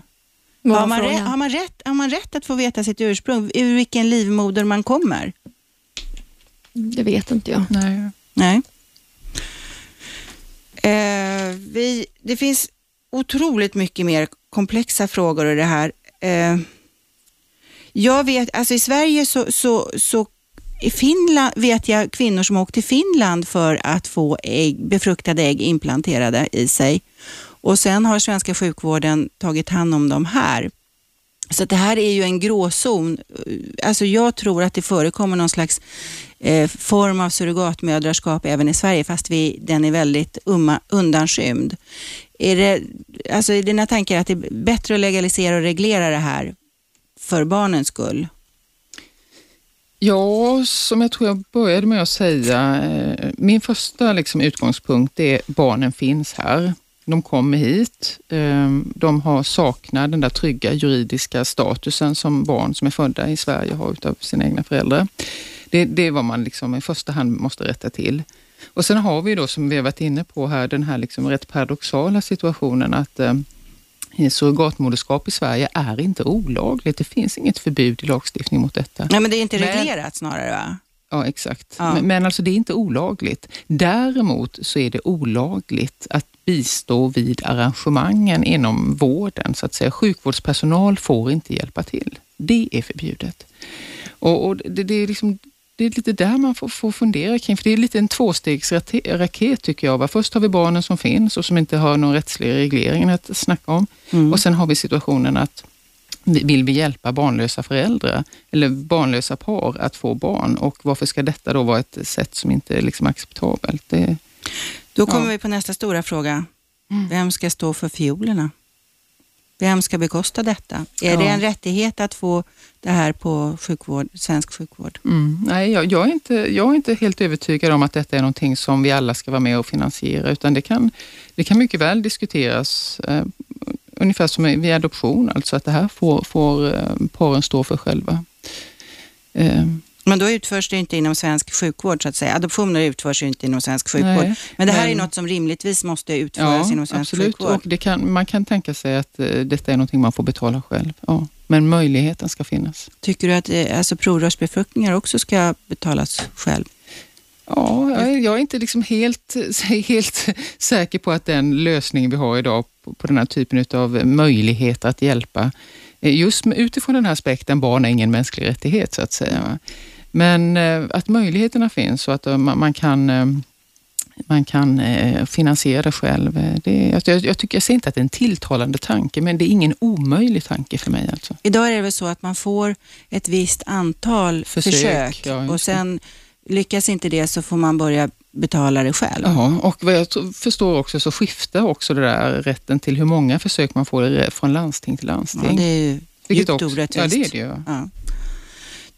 Har man, rätt, har, man rätt, har man rätt att få veta sitt ursprung, ur vilken livmoder man kommer? Det vet inte jag. Nej. Nej. Eh, vi, det finns otroligt mycket mer komplexa frågor i det här. Eh, jag vet, alltså i Sverige så, så, så i Finland vet jag kvinnor som åkt till Finland för att få ägg, befruktade ägg implanterade i sig. Och sen har svenska sjukvården tagit hand om dem här. Så det här är ju en gråzon. Alltså jag tror att det förekommer någon slags eh, form av surrogatmödraskap även i Sverige, fast vi, den är väldigt umma, undanskymd. Är det, alltså är dina tankar att det är bättre att legalisera och reglera det här för barnens skull? Ja, som jag tror jag började med att säga, eh, min första liksom utgångspunkt är barnen finns här. De kommer hit, ehm, de har saknat den där trygga juridiska statusen som barn som är födda i Sverige har utav sina egna föräldrar. Det, det är vad man liksom i första hand måste rätta till. Och sen har vi då, som vi har varit inne på här, den här liksom rätt paradoxala situationen att eh, surrogatmoderskap i Sverige är inte olagligt. Det finns inget förbud i lagstiftning mot detta. Nej, men det är inte Men- reglerat snarare va? Ja, exakt. Ja. Men, men alltså det är inte olagligt. Däremot så är det olagligt att bistå vid arrangemangen inom vården, så att säga. Sjukvårdspersonal får inte hjälpa till. Det är förbjudet. Och, och det, det, är liksom, det är lite där man får, får fundera kring, för det är lite en tvåstegsraket tycker jag. Va? Först har vi barnen som finns och som inte har någon rättslig reglering att snacka om. Mm. Och sen har vi situationen att vi- vill vi hjälpa barnlösa föräldrar eller barnlösa par att få barn och varför ska detta då vara ett sätt som inte är liksom acceptabelt? Det, Då kommer Ja. Mm. vi på nästa stora fråga. Vem ska stå för fiolerna? Vem ska bekosta detta? Är det Ja. en rättighet att få det här på sjukvård, svensk sjukvård? mm, nej, jag, jag, är inte, jag är inte helt övertygad om att detta är någonting som vi alla ska vara med och finansiera, utan det kan, det kan mycket väl diskuteras eh, ungefär som vid adoption, alltså att det här får, får eh, paren stå för själva. Eh, Men då utförs det inte inom svensk sjukvård så att säga. Adoptioner utförs ju inte inom svensk sjukvård. Nej, men det här men- är något som rimligtvis måste utföras inom svensk absolut. sjukvård. Och det kan, man kan tänka sig att eh, detta är någonting man får betala själv. Ja. Men möjligheten ska finnas. Tycker du att eh, alltså, provrörsbefruktningar också ska betalas själv? Ja, jag är, jag är inte liksom helt, helt säker på att den lösning vi har idag på, på den här typen av möjlighet att hjälpa, eh, just utifrån den här aspekten, barn är ingen mänsklig rättighet så att säga. Men eh, att möjligheterna finns och att eh, man, kan eh, man kan finansiera själv. Det, jag, jag, tycker, jag ser inte att det är en tilltalande tanke, men det är ingen omöjlig tanke för mig. Alltså. Idag är det väl så att man får ett visst antal Försök, försök, ja, och sen lyckas inte det så får man börja betala det själv. Ja, och vad jag förstår också så skiftar också det där rätten till hur många försök man får från landsting till landsting. Ja, det är ju djupt orättvist. Ja, det är det ju. Ja.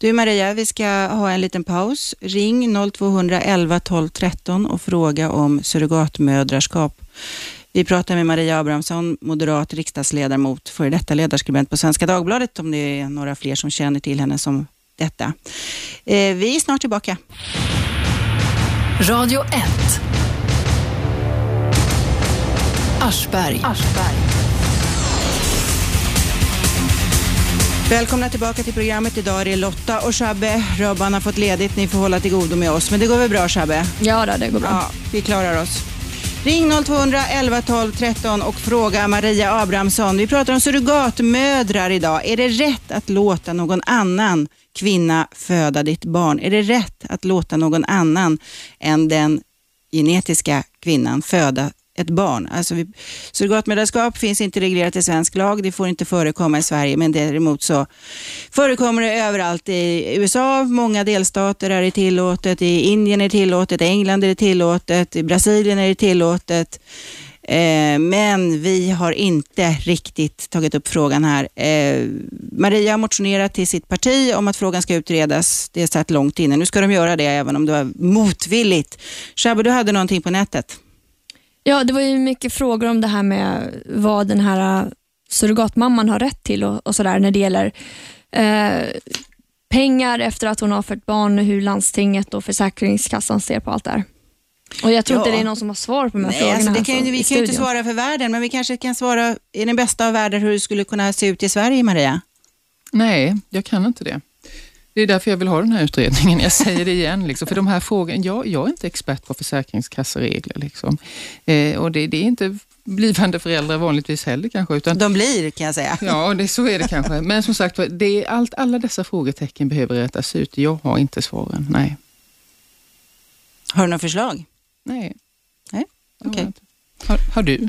Du Maria, vi ska ha en liten paus. Ring 0211 12 13 och fråga om surrogatmödraskap. Vi pratar med Maria Abrahamsson, moderat riksdagsledamot, före detta ledarskribent på Svenska Dagbladet, om det är några fler som känner till henne som detta. Eh, vi är snart tillbaka. Radio 1. Aschberg. Välkomna tillbaka till programmet. Idag är det Lotta och Shabbe. Robban har fått ledigt. Ni får hålla till godo med oss. Men det går väl bra Shabbe? Ja, då, det går bra. Ja, vi klarar oss. Ring 0200 11 12 13 och fråga Maria Abrahamsson. Vi pratar om surrogatmödrar idag. Är det rätt att låta någon annan kvinna föda ditt barn? Är det rätt att låta någon annan än den genetiska kvinnan föda ett barn. Alltså vi, surrogatmödraskap finns inte reglerat i svensk lag, det får inte förekomma i Sverige, men däremot så förekommer det överallt. I USA, många delstater är det tillåtet, i Indien är det tillåtet, i England är det tillåtet, i Brasilien är det tillåtet. Eh, men vi har inte riktigt tagit upp frågan här. Eh, Maria har motionerat till sitt parti om att frågan ska utredas. Det är satt långt inne. Nu ska de göra det, även om det var motvilligt. Shabbe, du hade någonting på nätet. Ja, det var ju mycket frågor om det här med vad den här äh, surrogatmamman har rätt till och, och sådär när det gäller eh, pengar efter att hon har fött barn, hur landstinget och Försäkringskassan ser på allt det här. Och Jag tror Ja. inte det är någon som har svar på de här Nej, frågorna. alltså det här kan, ju- så- vi kan ju inte svara för världen, men vi kanske kan svara i den bästa av världar hur det skulle kunna se ut i Sverige, Maria. Nej, jag kan inte det. Det är därför jag vill ha den här utredningen. Jag säger det igen. Liksom. För de här frågorna, jag, jag är inte expert på försäkringskasseregler. Liksom. Eh, och det, det är inte blivande föräldrar vanligtvis heller kanske. Utan, De blir, kan jag säga. ja, det, så är det kanske. Men som sagt, det är allt, alla dessa frågetecken behöver rätas ut. Jag har inte svaren. Nej. Har du några förslag? Nej. Nej, okej. inte. Har, har du?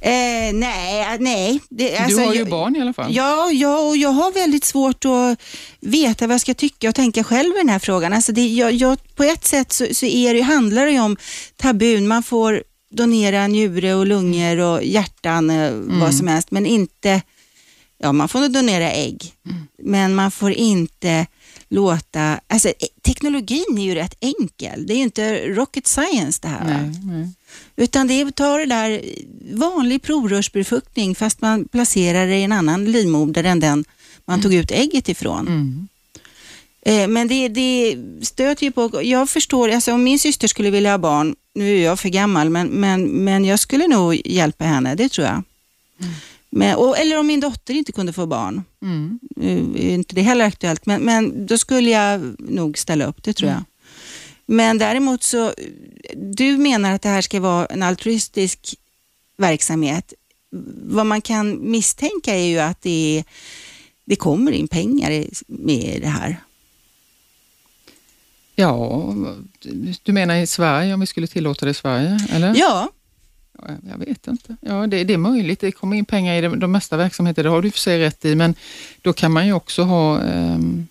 Eh, nej, nej. Det, alltså, du har ju jag- barn i alla fall. Ja, ja, och jag har väldigt svårt att veta vad jag ska tycka och tänka själv i den här frågan. Alltså det, jag, jag, på ett sätt så, så är det, handlar det ju om tabun. Man får donera njure och lungor och hjärtan, eh, vad som helst, men inte... Ja, man får donera ägg, men man får inte låta... Alltså, eh, teknologin är ju rätt enkel. Det är ju inte rocket science det här. Nej, nej. Utan det är att ta det där vanlig provrörsbefruktning fast man placerar det i en annan livmoder än den man tog ut ägget ifrån. Mm. Eh, Men det, det stöter ju på, jag förstår, alltså om min syster skulle vilja ha barn, nu är jag för gammal, men, men, men jag skulle nog hjälpa henne, det tror jag. Men, och, eller om min dotter inte kunde få barn, Mm. nu är inte det heller aktuellt, men, men då skulle jag nog ställa upp, det tror jag. Men däremot så, du menar att det här ska vara en altruistisk verksamhet. Vad man kan misstänka är ju att det, är, det kommer in pengar med det här. Ja, du menar i Sverige, om vi skulle tillåta det i Sverige? Eller? Ja, Ja, Jag vet inte. Ja, det, det är möjligt. Det kommer in pengar i de, de mesta verksamheter, det har du för sig rätt i, men då kan man ju också ha ehm,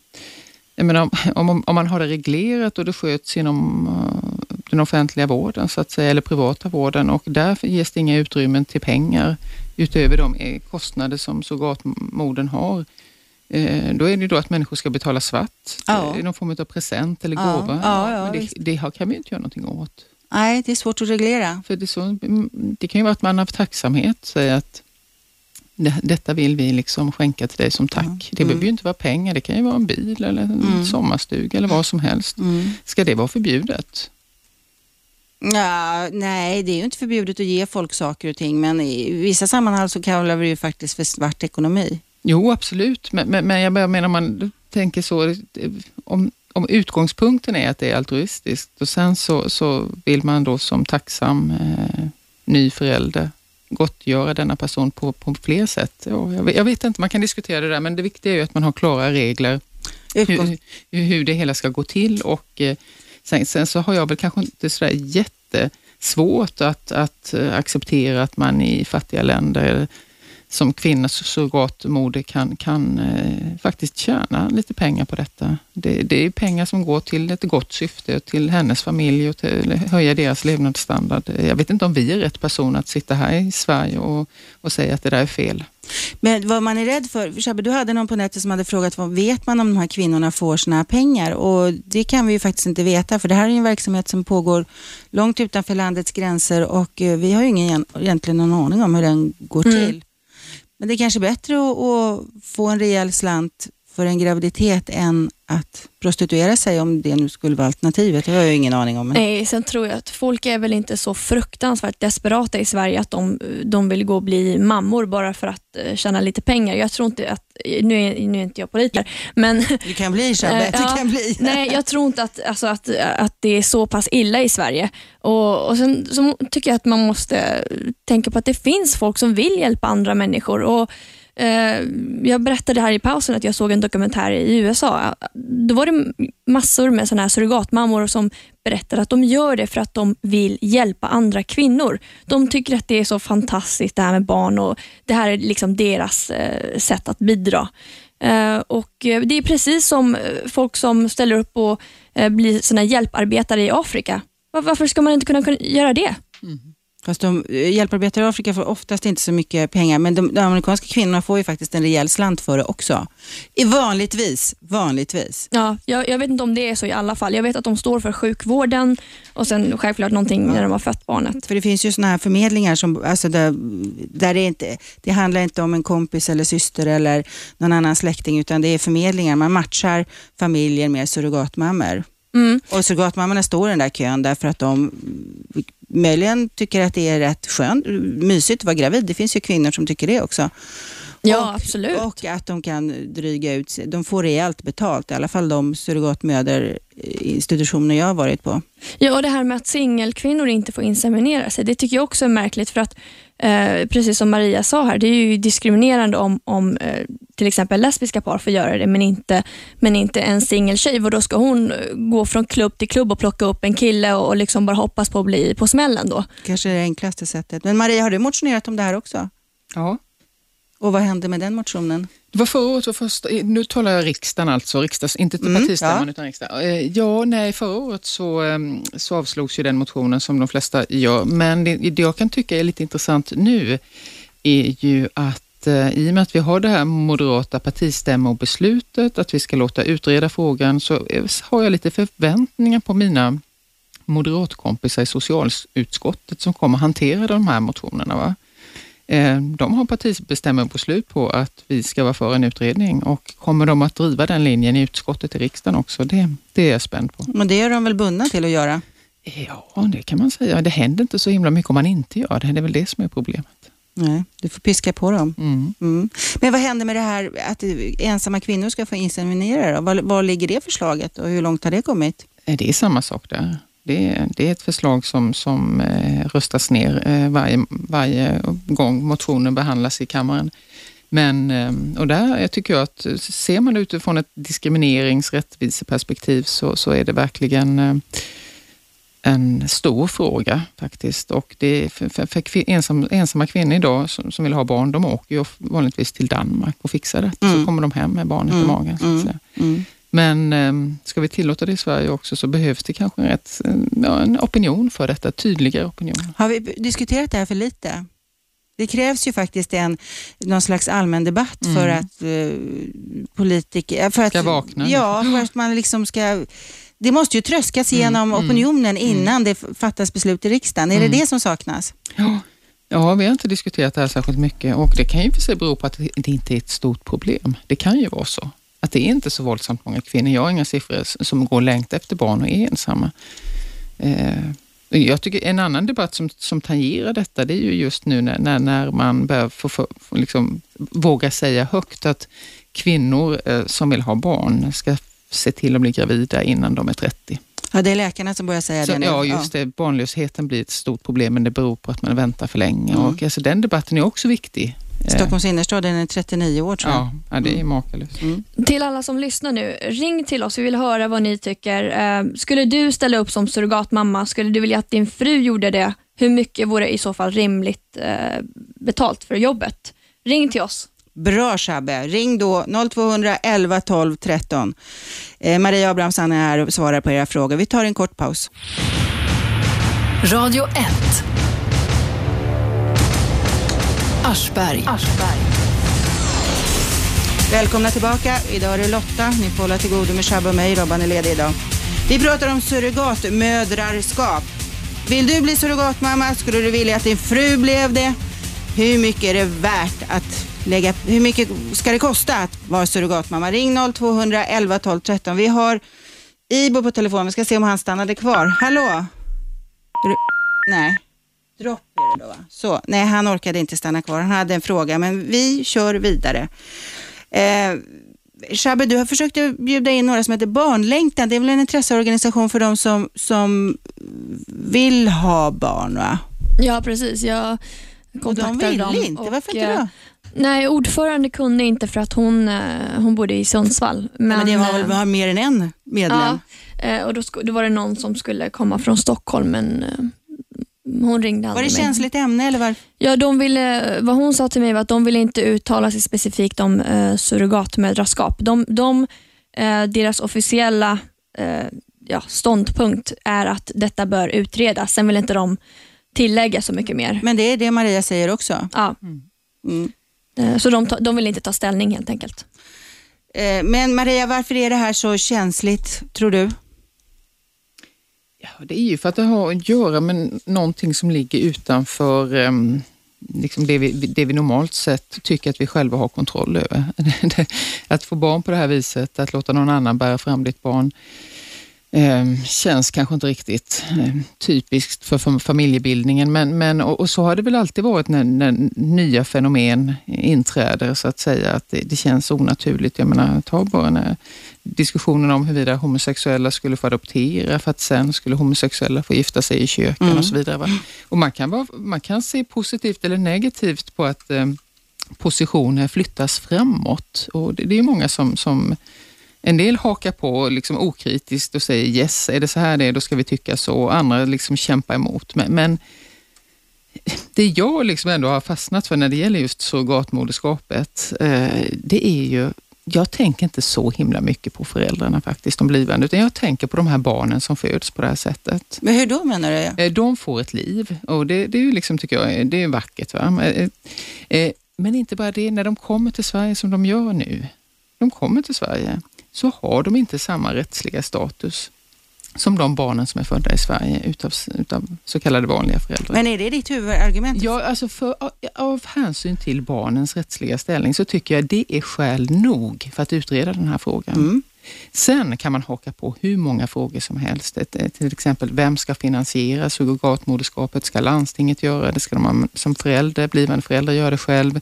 jag menar, om, om, man har det reglerat och det sköts inom eh, den offentliga vården, så att säga, eller privata vården och där ges det inga utrymmen till pengar utöver de eh, kostnader som surrogatmodern har. Eh, Då är det ju då att människor ska betala svart Ja. i någon form av present eller Ja, gåva. ja, ja, Men det, det kan vi inte göra någonting åt. nej det är svårt att reglera. För det, så, mm, det kan ju vara att man av tacksamhet säger att det, detta vill vi liksom skänka till dig som tack. Mm. Det behöver ju inte vara pengar, det kan ju vara en bil eller en Mm. sommarstuga eller vad som helst. Mm. Ska det vara förbjudet? Ja, nej, det är ju inte förbjudet att ge folk saker och ting, men i vissa sammanhang så kallar vi det ju faktiskt för svart ekonomi. Jo, absolut, men, men, men jag menar om man tänker så, om, om utgångspunkten är att det är altruistiskt och sen så, så vill man då som tacksam eh, ny förälder gottgöra denna person på, på fler sätt. Ja, jag, vet, jag vet inte, man kan diskutera det där, men det viktiga är ju att man har klara regler hur, hur det hela ska gå till och eh, sen, sen så har jag väl kanske inte sådär jättesvårt att, att eh, acceptera att man i fattiga länder som kvinnas surrogatmoder kan, kan eh, faktiskt tjäna lite pengar på detta. Det, det är pengar som går till ett gott syfte, till hennes familj och till höja deras levnadsstandard. Jag vet inte om vi är rätt person att sitta här i Sverige och, och säga att det där är fel. Men vad man är rädd för, Shabbe, du hade någon på nätet som hade frågat vad vet man om de här kvinnorna får sina pengar? Och det kan vi ju faktiskt inte veta för det här är en verksamhet som pågår långt utanför landets gränser och eh, vi har ju ingen, egentligen någon aning om hur den går Mm. Men det är kanske bättre att, att få en rejäl slant för en graviditet än att prostituera sig om det nu skulle vara alternativet. Det har jag ju ingen aning om. Men... Nej, sen tror jag att folk är väl inte så fruktansvärt desperata i Sverige att de, de vill gå och bli mammor bara för att uh, tjäna lite pengar. Jag tror inte att, nu är, nu är inte jag politiker, men... Du kan bli Shabbe, Eh, du kan bli. Nej, jag tror inte att, alltså, att, att det är så pass illa i Sverige. Och, och Sen så tycker jag att man måste tänka på att det finns folk som vill hjälpa andra människor. Och eh, Eh, jag berättade här i pausen att jag såg en dokumentär i USA. Då var det massor med såna här surrogatmammor som berättade att de gör det för att de vill hjälpa andra kvinnor. De tycker att det är så fantastiskt det här med barn och det här är liksom deras eh, sätt att bidra. Eh, och Det är precis som folk som ställer upp och blir såna hjälparbetare i Afrika. Varför ska man inte kunna kunna göra det? Mm. Fast de eh, hjälparbetare i Afrika får oftast inte så mycket pengar, men de, de amerikanska kvinnorna får ju faktiskt en rejäl slant för det också. I vanligtvis, vanligtvis. Ja, jag, jag vet inte om det är så i alla fall. Jag vet att de står för sjukvården och sen självklart någonting när de har fött barnet. För det finns ju sådana här förmedlingar som, alltså där, där det inte, det handlar inte om en kompis eller syster eller någon annan släkting, utan det är förmedlingar. Man matchar familjer med surrogatmammor. Mm. Och surrogatmammorna står i den där kön därför att de möjligen tycker att det är rätt skönt, mysigt att vara gravid. Det finns ju kvinnor som tycker det också. Ja, och, absolut. Och att de kan dryga ut sig. De får rejält betalt, i alla fall de surrogatmöderinstitutioner jag har varit på. Ja, och det här med att singelkvinnor inte får inseminera sig, det tycker jag också är märkligt för att eh, precis som Maria sa här, det är ju diskriminerande om, om eh, till exempel lesbiska par får göra det men inte, men inte en singeltjej och då ska hon eh, gå från klubb till klubb och plocka upp en kille och, och liksom bara hoppas på att bli på smällen då. Kanske det enklaste sättet. Men Maria, har du motionerat om det här också? Ja. Och vad hände med den motionen? Det var förra året, var första, nu talar jag riksdagen alltså, riksdags, inte Mm, partistämman ja. utan riksdagen. Eh, Ja, nej, förra året så, eh, så avslogs ju den motionen som de flesta gör. Men det, det jag kan tycka är lite intressant nu är ju att eh, i och med att vi har det här moderata partistämmobeslutet, att vi ska låta utreda frågan, så eh, har jag lite förväntningar på mina moderatkompisar i socialutskottet som kommer hantera de här motionerna. Va? Eh, De har partibestämmarbeslut på att vi ska vara för en utredning och kommer de att driva den linjen i utskottet i riksdagen också? Det, det är jag spänd på. Men det är de väl bundna till att göra? Ja, det kan man säga. Det händer inte så himla mycket om man inte gör det. Det är väl det som är problemet. Nej, du får piska på dem. Mm. Mm. Men vad händer med det här att ensamma kvinnor ska få inseminera? Var, var ligger det förslaget och hur långt har det kommit? Eh, Det är samma sak där. Det är, det är ett förslag som, som eh, röstas ner eh, varje, varje gång motionen behandlas i kammaren. Men, eh, och där jag tycker jag att ser man det utifrån ett diskriminerings rättviseperspektiv så, så är det verkligen en stor fråga faktiskt. Och det för, för, för ensam, ensamma kvinnor idag som, som vill ha barn, de åker ju vanligtvis till Danmark och fixar det. Så Mm. kommer de hem med barnet i Mm, magen. Så att mm. säga. Mm. Men eh, ska vi tillåta det i Sverige också så behövs det kanske eh, ja, en opinion för detta, tydligare opinion. Har vi diskuterat det här för lite? Det krävs ju faktiskt en, någon slags allmän debatt Mm. för att eh, politiker... För att, Ska vakna. Ja, för att man liksom ska... Det måste ju tröskas igenom mm, opinionen innan det fattas beslut i riksdagen. Är Mm. det det som saknas? Ja. ja, vi har inte diskuterat det här särskilt mycket och det kan ju för sig bero på att det det inte är ett stort problem. Det kan ju vara så. Att det är inte så våldsamt många kvinnor. Jag har inga siffror som går längt efter barn och är ensamma. Eh, jag tycker en annan debatt som, som tangerar detta, det är ju just nu när, när, när man börjar få, få, liksom, våga säga högt att kvinnor eh, som vill ha barn ska se till att bli gravida innan de är 30. Ja, det är läkarna som börjar säga Så, det nu. ja, just det. Barnlösheten blir ett stort problem, men det beror på att man väntar för länge. Och, alltså, den debatten är också viktig. Eh, Stockholms innerstad den är 39 år tror jag. Ja, det är makalöst. Till alla som lyssnar nu, ring till oss. Vi vill höra vad ni tycker. Eh, skulle du ställa upp som surrogatmamma? Skulle du vilja att din fru gjorde det? Hur mycket vore i så fall rimligt eh, betalt för jobbet? Ring till oss. Bra Shabbe. Ring då 0200 11 12 13. Eh, Maria Abrahamsson är här och svarar på era frågor. Vi tar en kort paus. Radio 1. Aschberg. Välkomna tillbaka. Idag är det Lotta. Ni får hålla till godo med Shabbe och mig. Robban är ledig idag. Vi pratar om surrogatmödrarskap. Vill du bli surrogatmamma? Skulle du vilja att din fru blev det? Hur mycket är det värt att lägga, hur mycket ska det kosta att vara surrogatmamma? Ring 0211 12 13. Vi har Ibo på telefon. Vi ska se om han stannade kvar. Hallå? Dro- nej. Dropp är det då va? Så, nej han orkade inte stanna kvar. Han hade en fråga men vi kör vidare. Eh, Shabbe, du har försökt att bjuda in några som heter Barnlängtan. Det är väl en intresseorganisation för de som, som vill ha barn va? Ja, precis. Jag Och de kontaktade vill dem. inte. och, Varför inte eh, då? Nej, ordförande kunde inte för att hon, eh, hon bodde i Sundsvall. Men, Men, det var väl eh, var mer än en medlem? Ja, eh, och då, då var det någon som skulle komma från Stockholm, men eh, hon ringde Var det aldrig mig. känsligt ämne eller varför? Ja, de ville, vad hon sa till mig var att de ville inte uttala sig specifikt om eh, surrogatmödraskap. De, de, eh, deras officiella eh, ja, ståndpunkt är att detta bör utredas. Sen vill inte de tillägga så mycket mer. Men det är det Maria säger också. Ja, Mm. eh, så de, de vill inte ta ställning helt enkelt. Eh, Men Maria, varför är det här så känsligt, tror du? Ja, det är ju för att det har att göra med någonting som ligger utanför ehm, liksom det, vi, det vi normalt sett tycker att vi själva har kontroll över. att få barn på det här viset, att låta någon annan bära fram ditt barn, ehm, känns kanske inte riktigt ehm, typiskt för fam- familjebildningen. Men, men, och, och så har det väl alltid varit när, när nya fenomen inträder, så att säga, att det, det känns onaturligt. Jag menar, ta bara när diskussionen om huruvida homosexuella skulle få adoptera för att sen skulle homosexuella få gifta sig i kyrkan Mm. och så vidare. Va? Och man kan, vara, man kan se positivt eller negativt på att eh, positioner flyttas framåt. Och det, det är många som, som en del hakar på liksom okritiskt och säger yes, är det så här det är, då ska vi tycka så. Andra liksom kämpar emot. Men, men det jag liksom ändå har fastnat för när det gäller just surrogatmoderskapet, eh, det är ju jag tänker inte så himla mycket på föräldrarna faktiskt, de blivande, utan jag tänker på de här barnen som föds på det här sättet. Men hur då menar du? Eh, De får ett liv och det, det är ju liksom, tycker jag, det är vackert. Va? Eh, Men inte bara det, när de kommer till Sverige som de gör nu, de kommer till Sverige, så har de inte samma rättsliga status som de barnen som är födda i Sverige utav, utav så kallade vanliga föräldrar. Men är det ditt huvudargument? Ja, alltså för, av hänsyn till barnens rättsliga ställning så tycker jag det är skäl nog för att utreda den här frågan. Mm. Sen kan man haka på hur många frågor som helst. Till exempel, vem ska finansiera surrogatmoderskapet? Ska landstinget göra det? Ska man som förälder, blivande förälder göra det själv?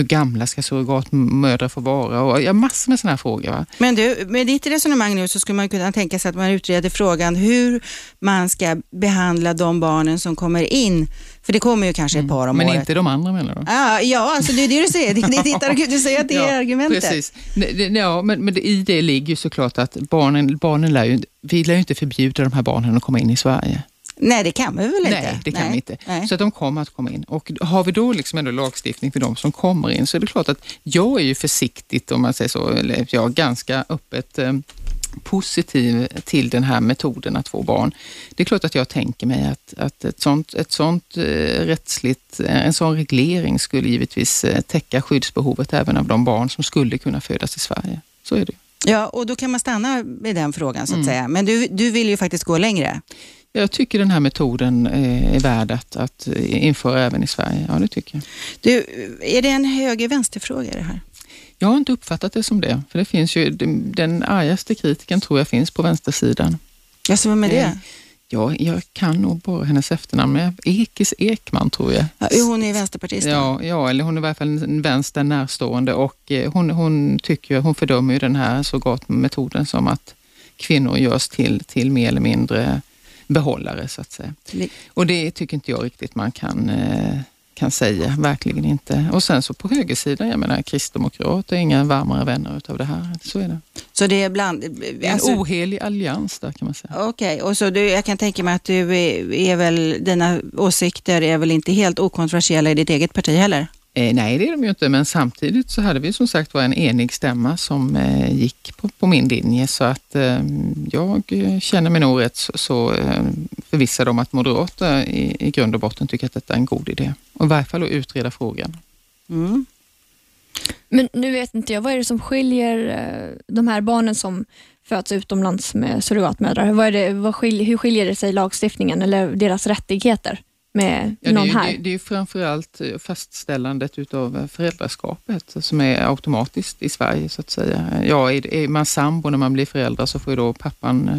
Hur gamla ska surrogatmödrar få vara? Och ja, massor med sådana här frågor. Va? Men du, med ditt resonemang nu så skulle man kunna tänka sig att man utreder frågan hur man ska behandla de barnen som kommer in. För det kommer ju kanske ett par om Men året. inte de andra menar du? Ja, ja, alltså det är det du säger. Det är ditt argument. Du säger att det är argumentet. Precis. Det- det- Ja, men, men det, i det ligger ju såklart att barnen, barnen lär ju, vi lär ju inte förbjuda de här barnen att komma in i Sverige. Nej, det kan vi väl inte? Nej, det kan vi inte. Nej. Så att de kommer att komma in. Och har vi då liksom ändå lagstiftning för de som kommer in så är det klart att jag är ju försiktigt, om man säger så, eller jag är ganska öppet eh, positiv till den här metoden att få barn. Det är klart att jag tänker mig att, att ett sånt, ett sånt eh, rättsligt, eh, en sån reglering skulle givetvis eh, täcka skyddsbehovet även av de barn som skulle kunna födas i Sverige. Så är det. Ja, och då kan man stanna med den frågan så att Mm. säga. Men du, du vill ju faktiskt gå längre. Jag tycker den här metoden eh, är värd att, att eh, införa även i Sverige. Ja, det tycker jag. Du, är det en höger-vänster-fråga det här? Jag har inte uppfattat det som det, för det finns ju, den, argaste kritiken tror jag finns på vänstersidan. Vad med Eh, det? Ja, jag kan nog bara hennes efternamn, men Ekis Ekman tror jag. Ja, hon är vänsterpartist. Ja, ja, eller hon är i varje fall en vänster närstående och eh, hon, hon, tycker, hon fördömer ju den här surrogatmetoden som att kvinnor görs till, till mer eller mindre behållare så att säga. Och det tycker inte jag riktigt man kan, eh, kan säga, verkligen inte. Och sen så på högersidan, jag menar kristdemokrater är inga varmare vänner utav det här. Så är det. Så det är bland... Det är en Alltså, ohelig allians där kan man säga. Okej, och så du, jag kan tänka mig att du är, är väl, dina åsikter är väl inte helt okontroversiella i ditt eget parti heller? Eh, nej, det är de ju inte, men samtidigt så hade vi som sagt var en enig stämma som eh, gick på, på min linje så att eh, jag känner mig nog rätt så, så eh, förvissad om att Moderaterna i, i grund och botten tycker att detta är en god idé. Och i varje fall att utreda frågan. Mm. Men nu vet inte jag, vad är det som skiljer eh, de här barnen som föds utomlands med surrogatmödrar? Vad är det, vad skiljer, hur skiljer det sig i lagstiftningen eller deras rättigheter? Med Ja, det, är någon ju, här. det, det är ju framförallt eh, fastställandet utav eh, föräldraskapet som är automatiskt i Sverige så att säga. Ja, är, är man sambo när man blir förälder så får ju då pappan eh,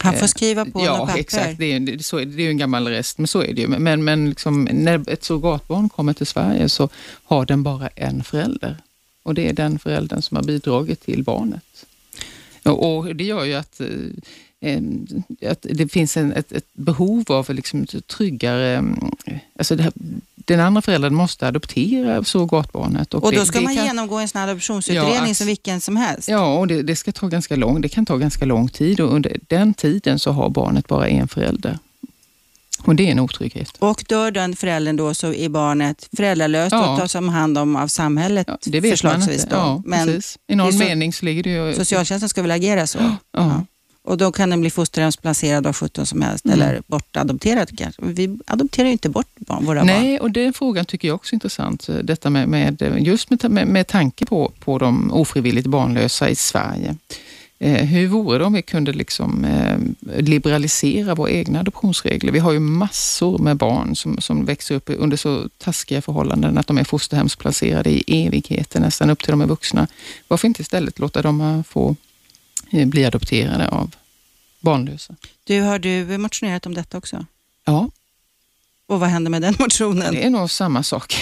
Han får skriva på ja, några papper. exakt. Det är, det, så är, det är ju en gammal rest, men så är det ju. Men, men liksom, när ett surrogatbarn kommer till Sverige så har den bara en förälder. Och det är den föräldern som har bidragit till barnet. Och, och det gör ju att, eh, att det finns en, ett, ett behov av liksom ett tryggare... mm, Alltså det här, den andra föräldern måste adoptera surrogatbarnet. Och då det- ska det man kan- genomgå en sån adoptionsutredning Ja, att- som vilken som helst. Ja, och det, det, ska ta ganska lång, det kan ta ganska lång tid och under den tiden så har barnet bara en förälder. Och det är en otrygghet. Och dör den föräldern då så är barnet föräldralöst Ja. och tas om hand om av samhället Ja, det vet man förslagsvis. inte. Då. Ja, Men precis. I någon det så- mening så ligger det ju... socialtjänsten ska väl agera så? Ja. Och då kan den bli fosterhemsplacerad av 17 som helst Mm. eller bortadopterad kanske. Vi adopterar ju inte bort barn, våra barn. Nej, och den frågan tycker jag också är intressant. Detta med, med, just med, med, med tanke på, på de ofrivilligt barnlösa i Sverige. Eh, hur vore det om vi kunde liksom, eh, liberalisera våra egna adoptionsregler? Vi har ju massor med barn som, som växer upp under så taskiga förhållanden att de är fosterhemsplacerade i evigheter, nästan upp till de är vuxna. Varför inte istället låta dem eh, få eh, bli adopterade av barnlösa? Du, har du motionerat om detta också? Ja, Och vad händer med den motionen? Det är nog samma sak.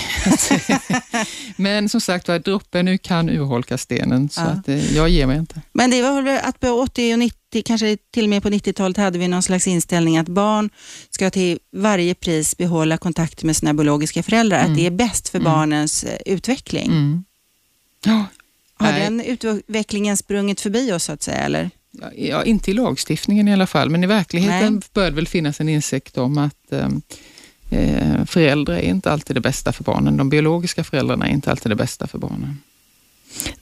Men som sagt var, droppen nu kan urholka stenen, så Ja. att, eh, jag ger mig inte. Men det var väl att på 80 och 90, kanske till och med på 90-talet hade vi någon slags inställning att barn ska till varje pris behålla kontakten med sina biologiska föräldrar. Att Mm. det är bäst för Mm. barnens eh, utveckling. Mm. Ja, Har nej. den utvecklingen sprungit förbi oss så att säga? Eller? Ja, inte i lagstiftningen i alla fall, men i verkligheten Nej. bör det väl finnas en insikt om att eh, eh, föräldrar är inte alltid det bästa för barnen. De biologiska föräldrarna är inte alltid det bästa för barnen.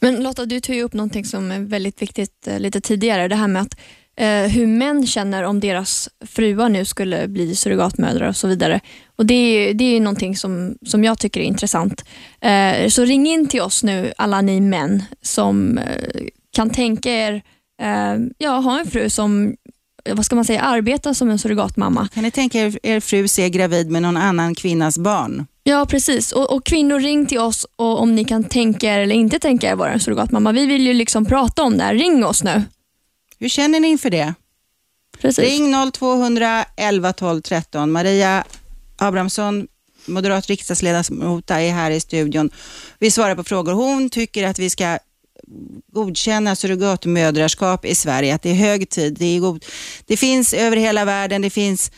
Men Lotta, du tog ju upp någonting som är väldigt viktigt eh, lite tidigare. Det här med att eh, hur män känner om deras fruar nu skulle bli surrogatmödrar och så vidare. Och Det är, det är någonting som, som jag tycker är intressant. Eh, så ring in till oss nu, alla ni män som eh, kan tänka er eh, ja, ha en fru som vad ska man säga, arbetar som en surrogatmamma. Kan ni tänka er er fru ser gravid med någon annan kvinnas barn? Ja, precis. Och, och Kvinnor, ring till oss och om ni kan tänka er eller inte tänka er vara en surrogatmamma. Vi vill ju liksom prata om det här. Ring oss nu. Hur känner ni inför det? Precis. Ring 0211 12 13. Maria Abrahamsson, moderat riksdagsledamot, är här i studion. Vi svarar på frågor. Hon tycker att vi ska godkänna surrogatmödraskap i Sverige, att det är hög tid. Det, är god. det finns över hela världen, det finns,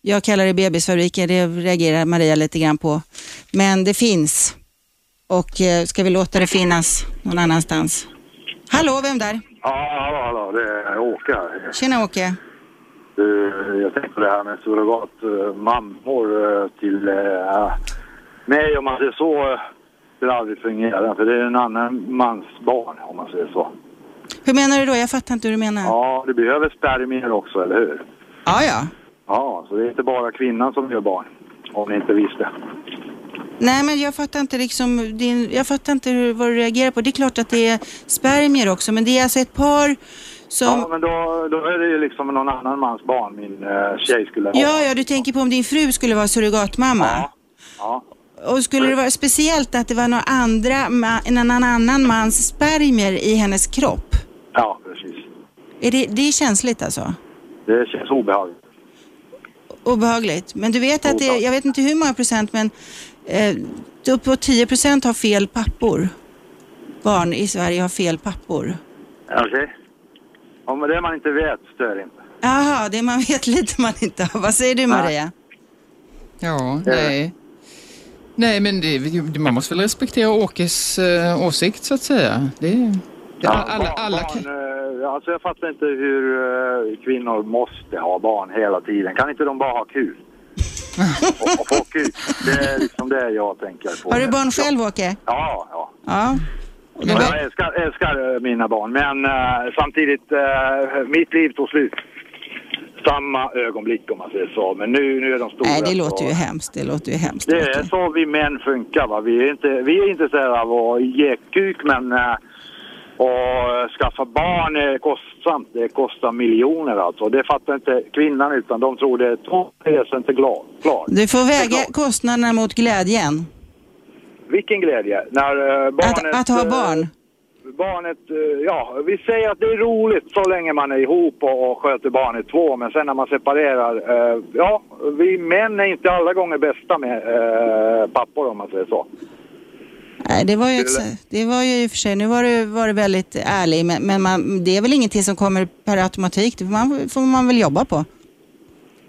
jag kallar det bebisfabriker, det reagerar Maria lite grann på. Men det finns. Och eh, ska vi låta det finnas någon annanstans? Hallå, vem där? Ja, hallå, hallå, det är Åke här. Tjena Åke. Du, jag tänkte på det här med surrogatmammor eh, till uh, mig, om man säger så, eh, det aldrig fungera. För det är en annan mans barn, om man säger så. Hur menar du då? Jag fattar inte hur du menar. Ja, du behöver spermier också, eller hur? Ja, ja. Ja, så det är inte bara kvinnan som gör barn, om ni inte visste. Nej, men jag fattar inte liksom, din, jag fattar inte hur, vad du reagerar på. Det är klart att det är spermier också, men det är alltså ett par som... Ja, men då, då är det ju liksom någon annan mans barn min uh, tjej skulle ha. Ja, ja, du tänker på om din fru skulle vara surrogatmamma. Ja. Ja. Och skulle det vara speciellt att det var några andra, en annan, annan mans spermier i hennes kropp? Ja, precis. Är det, det är känsligt alltså? Det känns obehagligt. Obehagligt. Men du vet att det, jag vet inte hur många procent, men eh, uppåt 10 procent har fel pappor. Barn i Sverige har fel pappor. Okej. Ja, men det man inte vet stör inte. Jaha, det man vet lite man inte har. Vad säger du Maria? Ja, nej. Nej, men det, man måste väl respektera Åkes eh, åsikt så att säga. Det, det, Ja, alla, barn, alla, barn, eh, alltså jag fattar inte hur eh, kvinnor måste ha barn hela tiden. Kan inte de bara ha kul? Och, och. Det är liksom det jag tänker på. Har du barn själv Åke? Ja, ja. Ja. Då, Jag älskar, älskar eh, mina barn, men eh, samtidigt, eh, mitt liv tog slut. Samma ögonblick om man säger så. Men nu, nu är de stora. nej, det låter så- ju hemskt. Det låter ju hemskt. Det är så vi män funkar. Va? Vi, är inte, vi är intresserade av att ge kuk, men Och eh, skaffa barn är kostsamt. Det kostar miljoner alltså. Det fattar inte kvinnan utan de tror det är två resor inte klar. klar. Du får väga klart. kostnaderna mot glädjen. Vilken glädje när eh, barnet... Att, att ha eh, barn. barnet, ja, vi säger att det är roligt så länge man är ihop och, och sköter barnet två, men sen när man separerar, eh, ja, vi män är inte alla gånger bästa med eh, pappor om man säger så. Nej, det var ju, ett, det var ju i och för sig, nu var du, var du väldigt ärlig, men, men man, det är väl ingenting som kommer per automatik. Det får man, får man väl jobba på.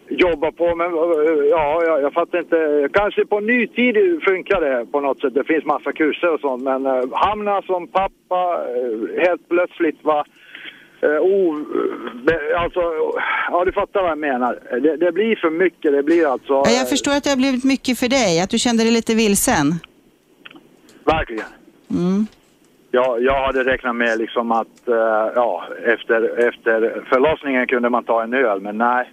Jobba på, men eh, ja, jag, jag fattar inte. Kanske på ny tid funkar det på något sätt. Det finns massa kurser och sånt, men eh, hamna som pappa eh, helt plötsligt va eh, o, be, alltså, ja du fattar vad jag menar. Det, det blir för mycket, det blir alltså... Ja, eh, jag förstår att det har blivit mycket för dig, att du kände dig lite vilsen. Verkligen. Mm. Jag, jag hade räknat med liksom att eh, ja, efter, efter förlossningen kunde man ta en öl, men nej.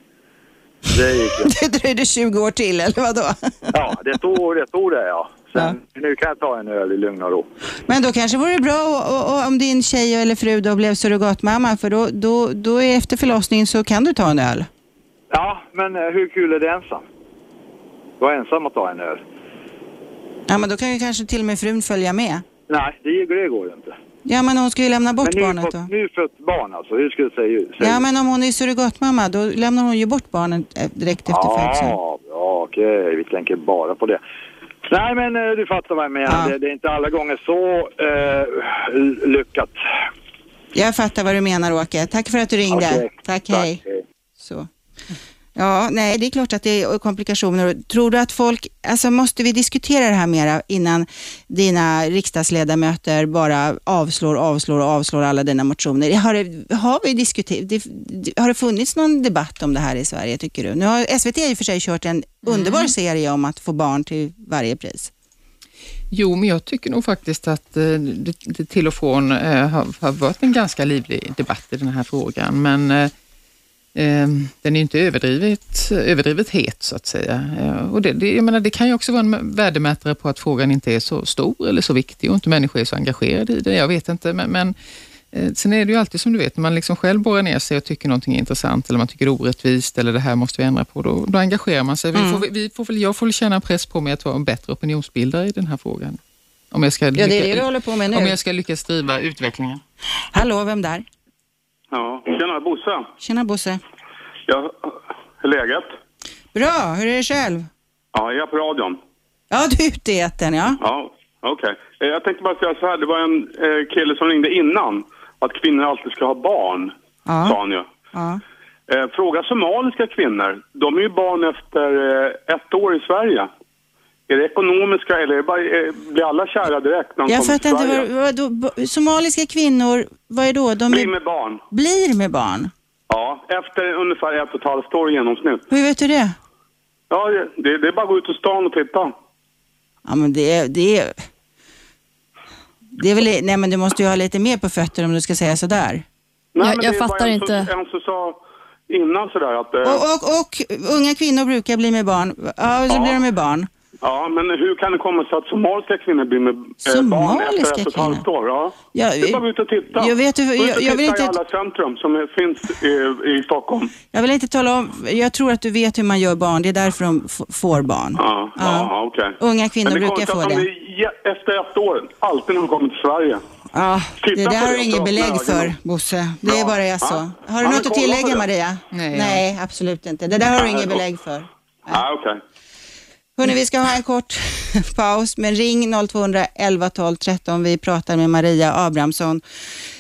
Det gick inte. Det dröjde 20 år till, eller vadå? Ja, det tog det, tog det ja. Sen, Nu kan jag ta en öl i lugn och ro. Men då kanske vore det bra och, och, och om din tjej eller fru då blev surrogatmamma, för då, då, då är efter förlossningen så kan du ta en öl. Ja, men eh, hur kul är det ensam? Vara ensam och ta en öl? Ja, men då kan ju kanske till och med frun följa med. Nej, det, det går ju inte. Ja, men hon ska ju lämna bort men barnet nyfött, då. nyfött barn alltså, hur skulle du säga? säga? Ja, men om hon är surrogatmamma, då lämnar hon ju bort barnet eh, direkt efter födseln. Ja, ja okej, vi tänker bara på det. Nej, men eh, du fattar vad jag menar. Ja. Det, det är inte alla gånger så eh, lyckat. Jag fattar vad du menar, Åke. Tack för att du ringde. Okej, Tack, hej. Så. Ja, nej, det är klart att det är komplikationer. Tror du att folk, alltså måste vi diskutera det här mera innan dina riksdagsledamöter bara avslår, avslår och avslår alla dina motioner? Har det, har vi diskuterat, har det funnits någon debatt om det här i Sverige tycker du? Nu har SVT i och för sig kört en underbar serie om att få barn till varje pris. Jo, men jag tycker nog faktiskt att eh, det, till och från eh, har, har varit en ganska livlig debatt i den här frågan, men eh, den är inte överdrivet, överdrivet het så att säga. Eh, och det, det, jag menar, det kan ju också vara en värdemätare på att frågan inte är så stor eller så viktig och inte människor är så engagerade i det. Jag vet inte, men, men eh, sen är det ju alltid som du vet, när man liksom själv borrar ner sig och tycker någonting är intressant eller man tycker det är orättvist eller det här måste vi ändra på, då, då engagerar man sig. Vi får, vi får jag får känna en press på mig att vara en bättre opinionsbildare i den här frågan. Jag ska, Ja, det det om jag ska lyckas driva utvecklingen. Hallå, vem där? Ja, tjena Bosse. Tjena Bosse. Ja, hur är läget? Bra, hur är det själv? Ja, jag är på radion. Ja, du är ute i etern, ja. Ja, okej. Eh, Jag tänkte bara säga så här, det var en eh, kille som ringde innan att kvinnor alltid ska ha barn, Ja. sa han ju. ja. Eh, fråga somaliska kvinnor, de är ju barn efter ett år i Sverige. Är det ekonomiska eller bara, eh, blir alla kära direkt när de Jag kommer till fattar inte, Sverige? vad, vad då, somaliska kvinnor, vad är då? De Blir är, med barn. blir med barn? Ja, efter ungefär ett och ett halvt år i genomsnitt. Hur vet du det? Ja, det, det är bara att gå ut i stan och titta. Ja, men det är, det är, det är väl, nej men du måste ju ha lite mer på fötter om du ska säga sådär. Nej, Jag- men jag fattar en inte. Som, en som sa innan sådär att... eh, Och, och, och unga kvinnor brukar bli med barn. Ja, så Ja. blir de med barn. Ja, men hur kan det komma sig att somaliska kvinnor blir med eh, barn efter ett och ett halvt år? Ja. Ja, det är bara att ut och titta. jag vet- ut och jag- jag vill inte- i alla centrum som är, finns i, i Stockholm. Jag vill inte tala om, jag tror att du vet hur man gör barn. Det är därför de får barn. Ja, ja. ja okej. Unga kvinnor Men det är brukar få det. de är je- efter ett år, alltid när de kommer till Sverige. Ja, det där har det du inget belägg för. Bosse. Det är Ja. bara är så. Har du något men att tillägga, det. Maria? Nej. Nej, absolut inte. Det där har du Nej, inget belägg för. Ja, okej. Hörrni, vi ska ha en kort paus, men ring 0211 12 13. Vi pratar med Maria Abrahamsson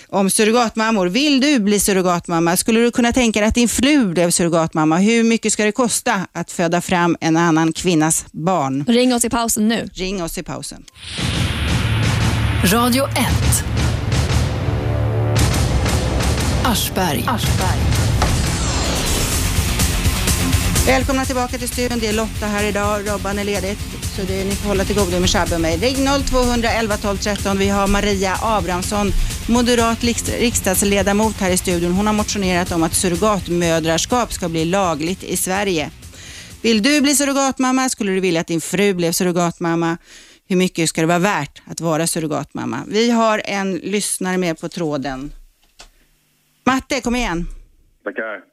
om surrogatmammor. Vill du bli surrogatmamma? Skulle du kunna tänka dig att din fru blev surrogatmamma? Hur mycket ska det kosta att föda fram en annan kvinnas barn? Ring oss i pausen nu. Ring oss i pausen. Radio 1. Aschberg. Välkomna tillbaka till studion. Det är Lotta här idag. Robban är ledigt, så det, ni får hålla till godo med Shabbe och mig. Ring 0211 12 13. Vi har Maria Abrahamsson, moderat riksdagsledamot här i studion. Hon har motionerat om att surrogatmödraskap ska bli lagligt i Sverige. Vill du bli surrogatmamma? Skulle du vilja att din fru blev surrogatmamma? hur mycket ska det vara värt att vara surrogatmamma? Vi har en lyssnare med på tråden. Matte, kom igen. Tackar.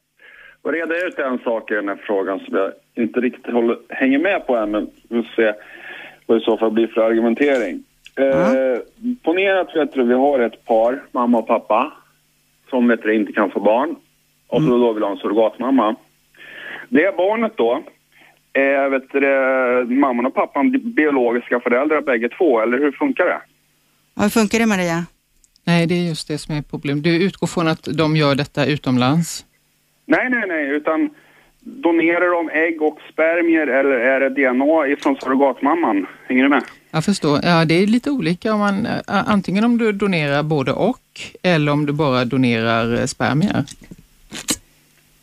Och reda ut en sak i den här frågan som jag inte riktigt håller, hänger med på än, men vi får se vad det i så fall blir för argumentering. Eh, ponera att vet du, vi har ett par, mamma och pappa, som vet du, inte kan få barn och så då vill ha en surrogatmamma. Det barnet då är vet du, mamman och pappan biologiska föräldrar bägge två, eller hur funkar det? Ja, hur funkar det Maria? Nej, det är just det som är problemet. Du utgår från att de gör detta utomlands? Nej, nej, nej, utan donerar de ägg och spermier eller är det DNA ifrån surrogatmamman? Hänger du med? Jag förstår. Ja, det är lite olika om man, ä, antingen om du donerar både och eller om du bara donerar eh, spermier.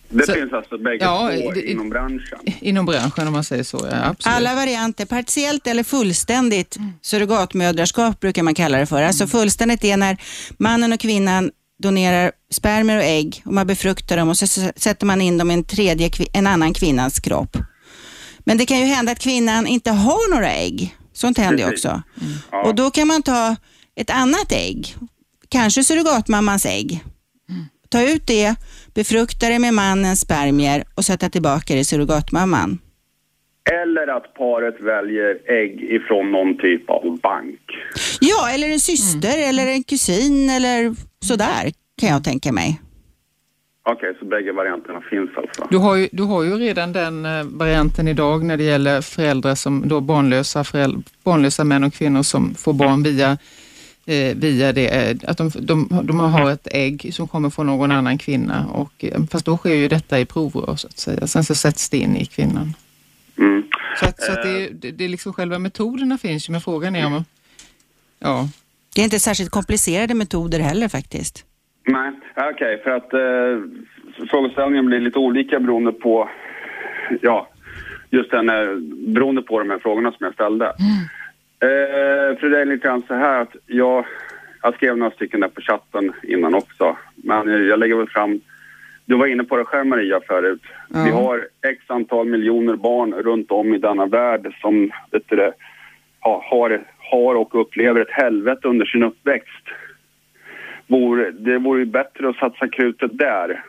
Det Så- finns alltså bägge Ja, två inom branschen. Inom branschen om man säger så, ja absolut. Alla varianter, partiellt eller fullständigt surrogatmödraskap brukar man kalla det för. Alltså fullständigt är när mannen och kvinnan donerar spermier och ägg och man befruktar dem och så sätter man in dem i en, tredje, en annan kvinnans kropp. Men det kan ju hända att kvinnan inte har några ägg. Sånt händer ju också. Och då kan man ta ett annat ägg, kanske surrogatmammans ägg. Ta ut det, befrukta det med mannens spermier och sätta tillbaka det i surrogatmamman. Eller att paret väljer ägg ifrån någon typ av bank. Ja, eller en syster eller en kusin eller sådär kan jag tänka mig. Okej, så bägge varianterna finns alltså. Du har, ju, du har ju redan den eh, varianten idag när det gäller föräldrar som då barnlösa, föräldrar, barnlösa män och kvinnor som får barn via, eh, via det, eh, att de, de, de har ett ägg som kommer från någon annan kvinna. Och, eh, fast då sker ju detta i provrör så att säga. Sen så sätts det in i kvinnan. Mm. Så, att, så att det, det, det är liksom själva metoderna finns ju, men frågan är om... Ja, Det är inte särskilt komplicerade metoder heller faktiskt. Nej, okej, för att eh, frågeställningen blir lite olika beroende på, ja, just den, eh, beroende på de här frågorna som jag ställde. Eh, för det är lite grann så här att jag, jag skrev några stycken där på chatten innan också, men eh, jag lägger väl fram, du var inne på det själv Maria förut, Ja. vi har x antal miljoner barn runt om i denna värld som, vet du har, har, och upplever ett helvete under sin uppväxt vore, det vore ju bättre att satsa krutet där,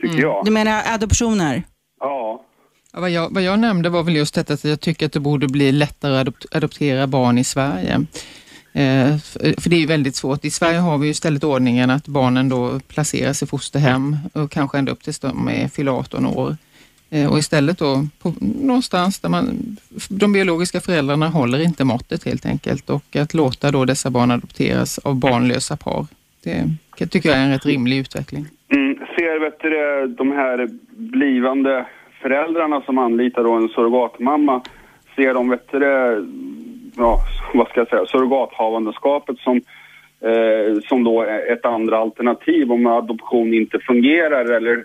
tycker jag. Du menar adoptioner? Ja. Ja, vad, jag, vad jag nämnde var väl just detta att jag tycker att det borde bli lättare att adopt, adoptera barn i Sverige. Eh, för, det är ju väldigt svårt. I Sverige har vi ju istället ordningen att barnen då placeras i fosterhem och kanske ända upp tills de är fyller 18 år. Eh, och istället då på, någonstans där man, de biologiska föräldrarna håller inte måttet helt enkelt och att låta då dessa barn adopteras av barnlösa par. Det tycker jag är en rätt rimlig utveckling. Mm, ser vet du, de här blivande föräldrarna som anlitar då en surrogatmamma, ser de vet du, ja, vad ska jag säga, surrogathavandeskapet som, eh, som då ett andra alternativ om adoption inte fungerar eller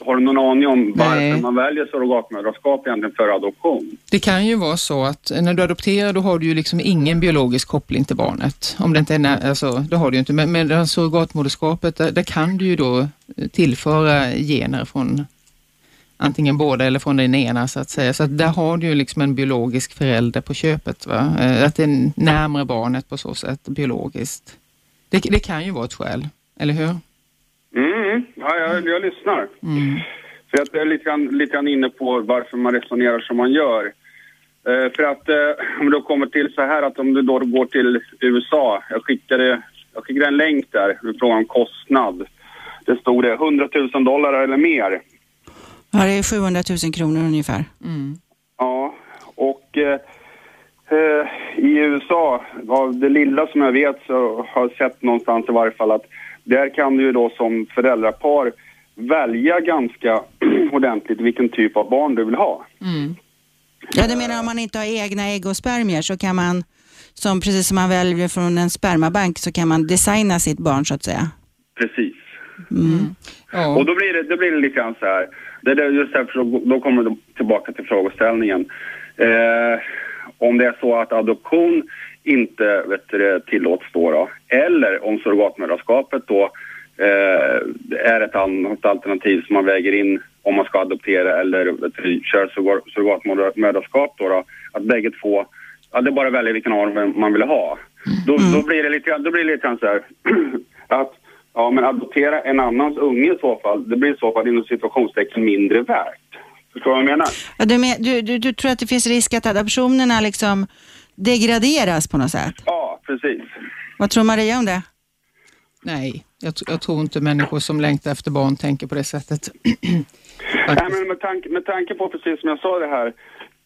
har du någon aning om varför Nej. man väljer surrogatmödraskap egentligen för adoption? Det kan ju vara så att när du adopterar då har du ju liksom ingen biologisk koppling till barnet. Om det inte är, nä- alltså, det har du ju inte. Men här surrogatmoderskapet, där, där kan du ju då tillföra gener från antingen båda eller från den ena så att säga. Så att där har du ju liksom en biologisk förälder på köpet. Va? Eh, Att det är närmare barnet på så sätt biologiskt. Det, det kan ju vara ett skäl, eller hur? Mm, ja, jag, jag lyssnar. Mm. För att jag är lite grann, lite grann inne på varför man resonerar som man gör. Eh, för att eh, om du kommer till så här att om du då går till USA, jag skickade, jag skickade en länk där med frågan om kostnad. Det stod det 100 000 dollar eller mer. Ja, det är 700 000 kronor ungefär. Mm. Ja, och eh, eh, i USA, av det lilla som jag vet så har jag sett någonstans i varje fall att där kan du ju då som föräldrapar välja ganska ordentligt vilken typ av barn du vill ha. Mm. Ja, du menar om man inte har egna ägg och spermier så kan man, som precis som man väljer från en spermabank, så kan man designa sitt barn så att säga. Precis. Mm. Ja. Och då blir det, då blir det lite grann så här. Det är just därför då kommer vi tillbaka till frågeställningen. Eh, om det är så att adoption inte vet du, tillåts då, då eller om surrogatmödraskapet då eh, är ett annat alternativ som man väger in om man ska adoptera eller vet du, köra surrogat- surrogatmödraskap då, då, att bägge två ja, det är bara att välja vilken av dem man vill ha. Då, då blir det lite, då blir det lite grann så här att ja, men adoptera en annans unge i så fall, det blir i så fall inom situationstecken mindre värt. Förstår du vad jag menar? Ja, du, men, du, du, du tror att det finns risk att adoptionerna liksom degraderas på något sätt? Ja, precis. Vad tror Maria om det? Nej, jag, jag tror inte människor som längtar efter barn tänker på det sättet. Nej, men med, tanke, med tanke på precis som jag sa det här.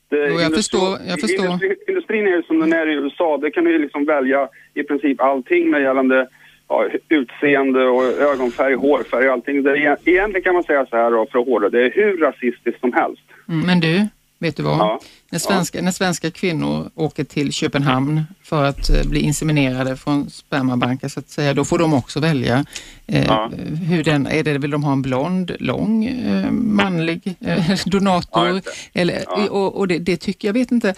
Det, Jo, jag förstår, jag förstår. Industri, industrin är ju som den är i USA. Det kan du ju liksom välja i princip allting med gällande ja, utseende och ögonfärg, hårfärg och allting. Det är, egentligen kan man säga så här då, för hårdra, det är hur rasistiskt som helst. Mm, Men du, vet du vad? Ja. När, svenska, när svenska kvinnor åker till Köpenhamn för att eh, bli inseminerade från spermabanker så att säga, då får de också välja. Eh, Ja. hur den, är det, vill de ha en blond, lång, eh, manlig eh, donator? Ja. Eller, Ja. Och, och det, det tycker jag, vet inte,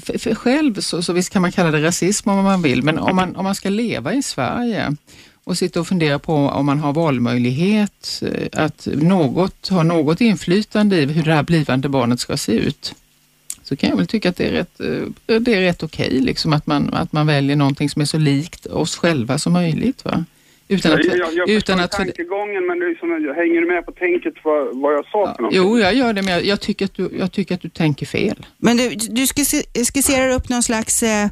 för, för själv så, så visst kan man kalla det rasism om man vill, men om man, om man ska leva i Sverige och sitta och fundera på om man har valmöjlighet, eh, att något, ha något inflytande i hur det här blivande barnet ska se ut, så kan jag väl tycka att det är rätt, eh, det är rätt okej, liksom, att, man, att man väljer någonting som är så likt oss själva som möjligt. Va? Utan att, jag, jag, utan att tankegången, men det är liksom, jag hänger du med på tänket vad, vad jag sa någonting? Jo, jag gör det, men jag, jag, tycker att du, jag tycker att du tänker fel. Men du, du skisser- skisserar upp någon slags eh,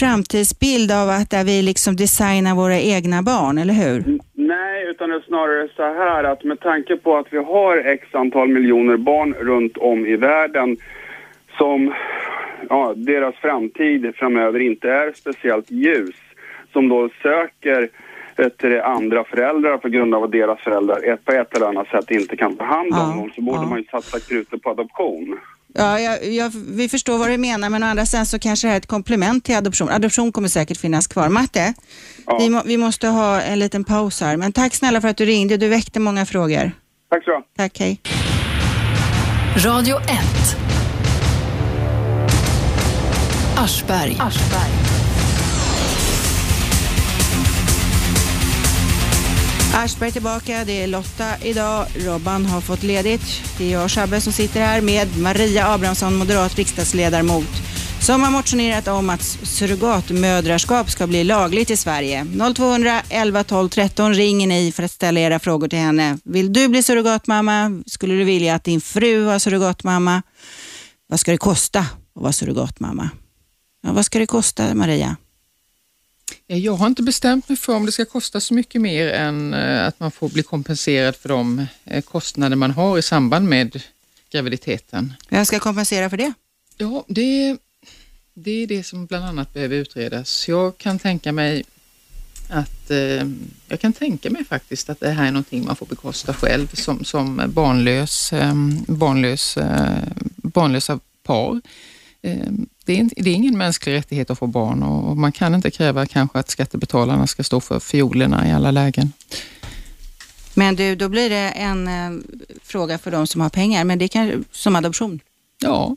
framtidsbild av att där vi liksom designar våra egna barn, eller hur? Nej, utan det är snarare så här att med tanke på att vi har x antal miljoner barn runt om i världen som ja, deras framtid framöver inte är speciellt ljus, som då söker efter andra föräldrar på grund av att deras föräldrar ett, på ett eller annat sätt inte kan ta hand om Ja, dem, så borde ja. man ju satsa krutet på adoption. Ja, jag, jag, vi förstår vad du menar, men å andra sidan så kanske det här är ett komplement till adoption. Adoption kommer säkert finnas kvar. Matte, Ja. vi, må, vi måste ha en liten paus här, men tack snälla för att du ringde. Du väckte många frågor. Tack så du. Tack, hej. Radio 1. Aschberg. Aschberg Aschberg tillbaka, det är Lotta idag. Robban har fått ledigt. Det är jag, Shabbe, som sitter här med Maria Abrahamsson, moderat riksdagsledamot, som har motionerat om att surrogatmödraskap ska bli lagligt i Sverige. 0200 11 12 13 ringer ni för att ställa era frågor till henne. Vill du bli surrogatmamma? Skulle du vilja att din fru var surrogatmamma? Vad ska det kosta att vara surrogatmamma? Ja, vad ska det kosta, Maria? Eh, Jag har inte bestämt mig för om det ska kosta så mycket mer än eh, att man får bli kompenserad för de eh, kostnader man har i samband med graviditeten. Vem ska kompensera för det? Ja, det, det är det som bland annat behöver utredas. Jag kan tänka mig att jag kan tänka mig faktiskt att det här är någonting man får bekosta själv som, som barnlös, barnlös, barnlösa par. Eh, det, är ingen mänsklig rättighet att få barn och, man kan inte kräva kanske att skattebetalarna ska stå för fiolerna i alla lägen. Men du, då blir det en eh, fråga för de som har pengar, men det kan som adoption. Ja,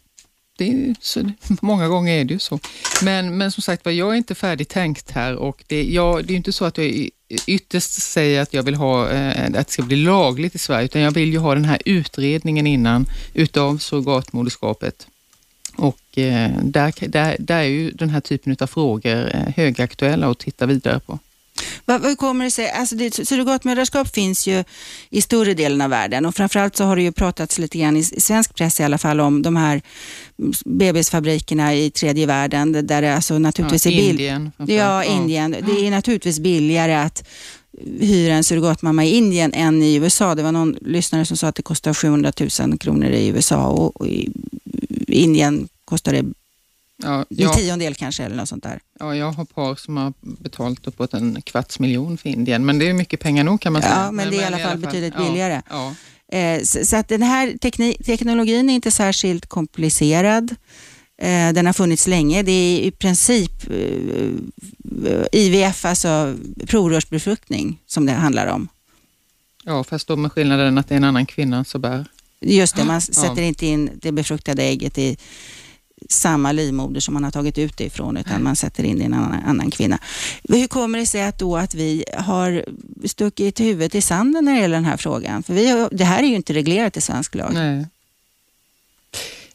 det är, så, många gånger är det ju så. Men, men som sagt jag är inte färdigtänkt här och det, jag, det är inte så att jag ytterst säger att jag vill ha eh, att det ska bli lagligt i Sverige, utan jag vill ju ha den här utredningen innan utav surrogatmoderskapet. Och eh, där, där, där är ju den här typen av frågor eh, högaktuella att titta vidare på. Vad, vad kommer det sig? Alltså det, surrogatmödraskap finns ju i större delen av världen och framförallt så har det ju pratats lite grann i, svensk press i alla fall om de här bebisfabrikerna i tredje världen där det alltså naturligtvis Ja, är. Indien. Ja. Indien. Det är naturligtvis billigare att hyra en surrogatmamma i Indien än i USA. Det var någon lyssnare som sa att det kostar 700 000 kronor i USA och, och i Indien kostar det Ja, en ja, tiondel kanske eller något sånt där. ja, jag har par som har betalt uppåt en kvarts miljon för Indien, men det är mycket pengar nog kan man Ja, säga. men det är i alla fall betydligt ja, billigare. Ja, Eh, så, så att den här teknologin är inte särskilt komplicerad. Eh, den har funnits länge. Det är i princip eh, IVF, alltså provrörsbefruktning, som det handlar om. ja, fast då med skillnaden att det är en annan kvinna som bär. Just det, man sätter inte in det befruktade ägget i samma livmoder som man har tagit ut det ifrån, utan man sätter in det i en annan, annan kvinna. Hur kommer det sig att då att vi har stuckit huvudet i sanden när det gäller den här frågan? För vi har, det här är ju inte reglerat i svensk lag. Nej.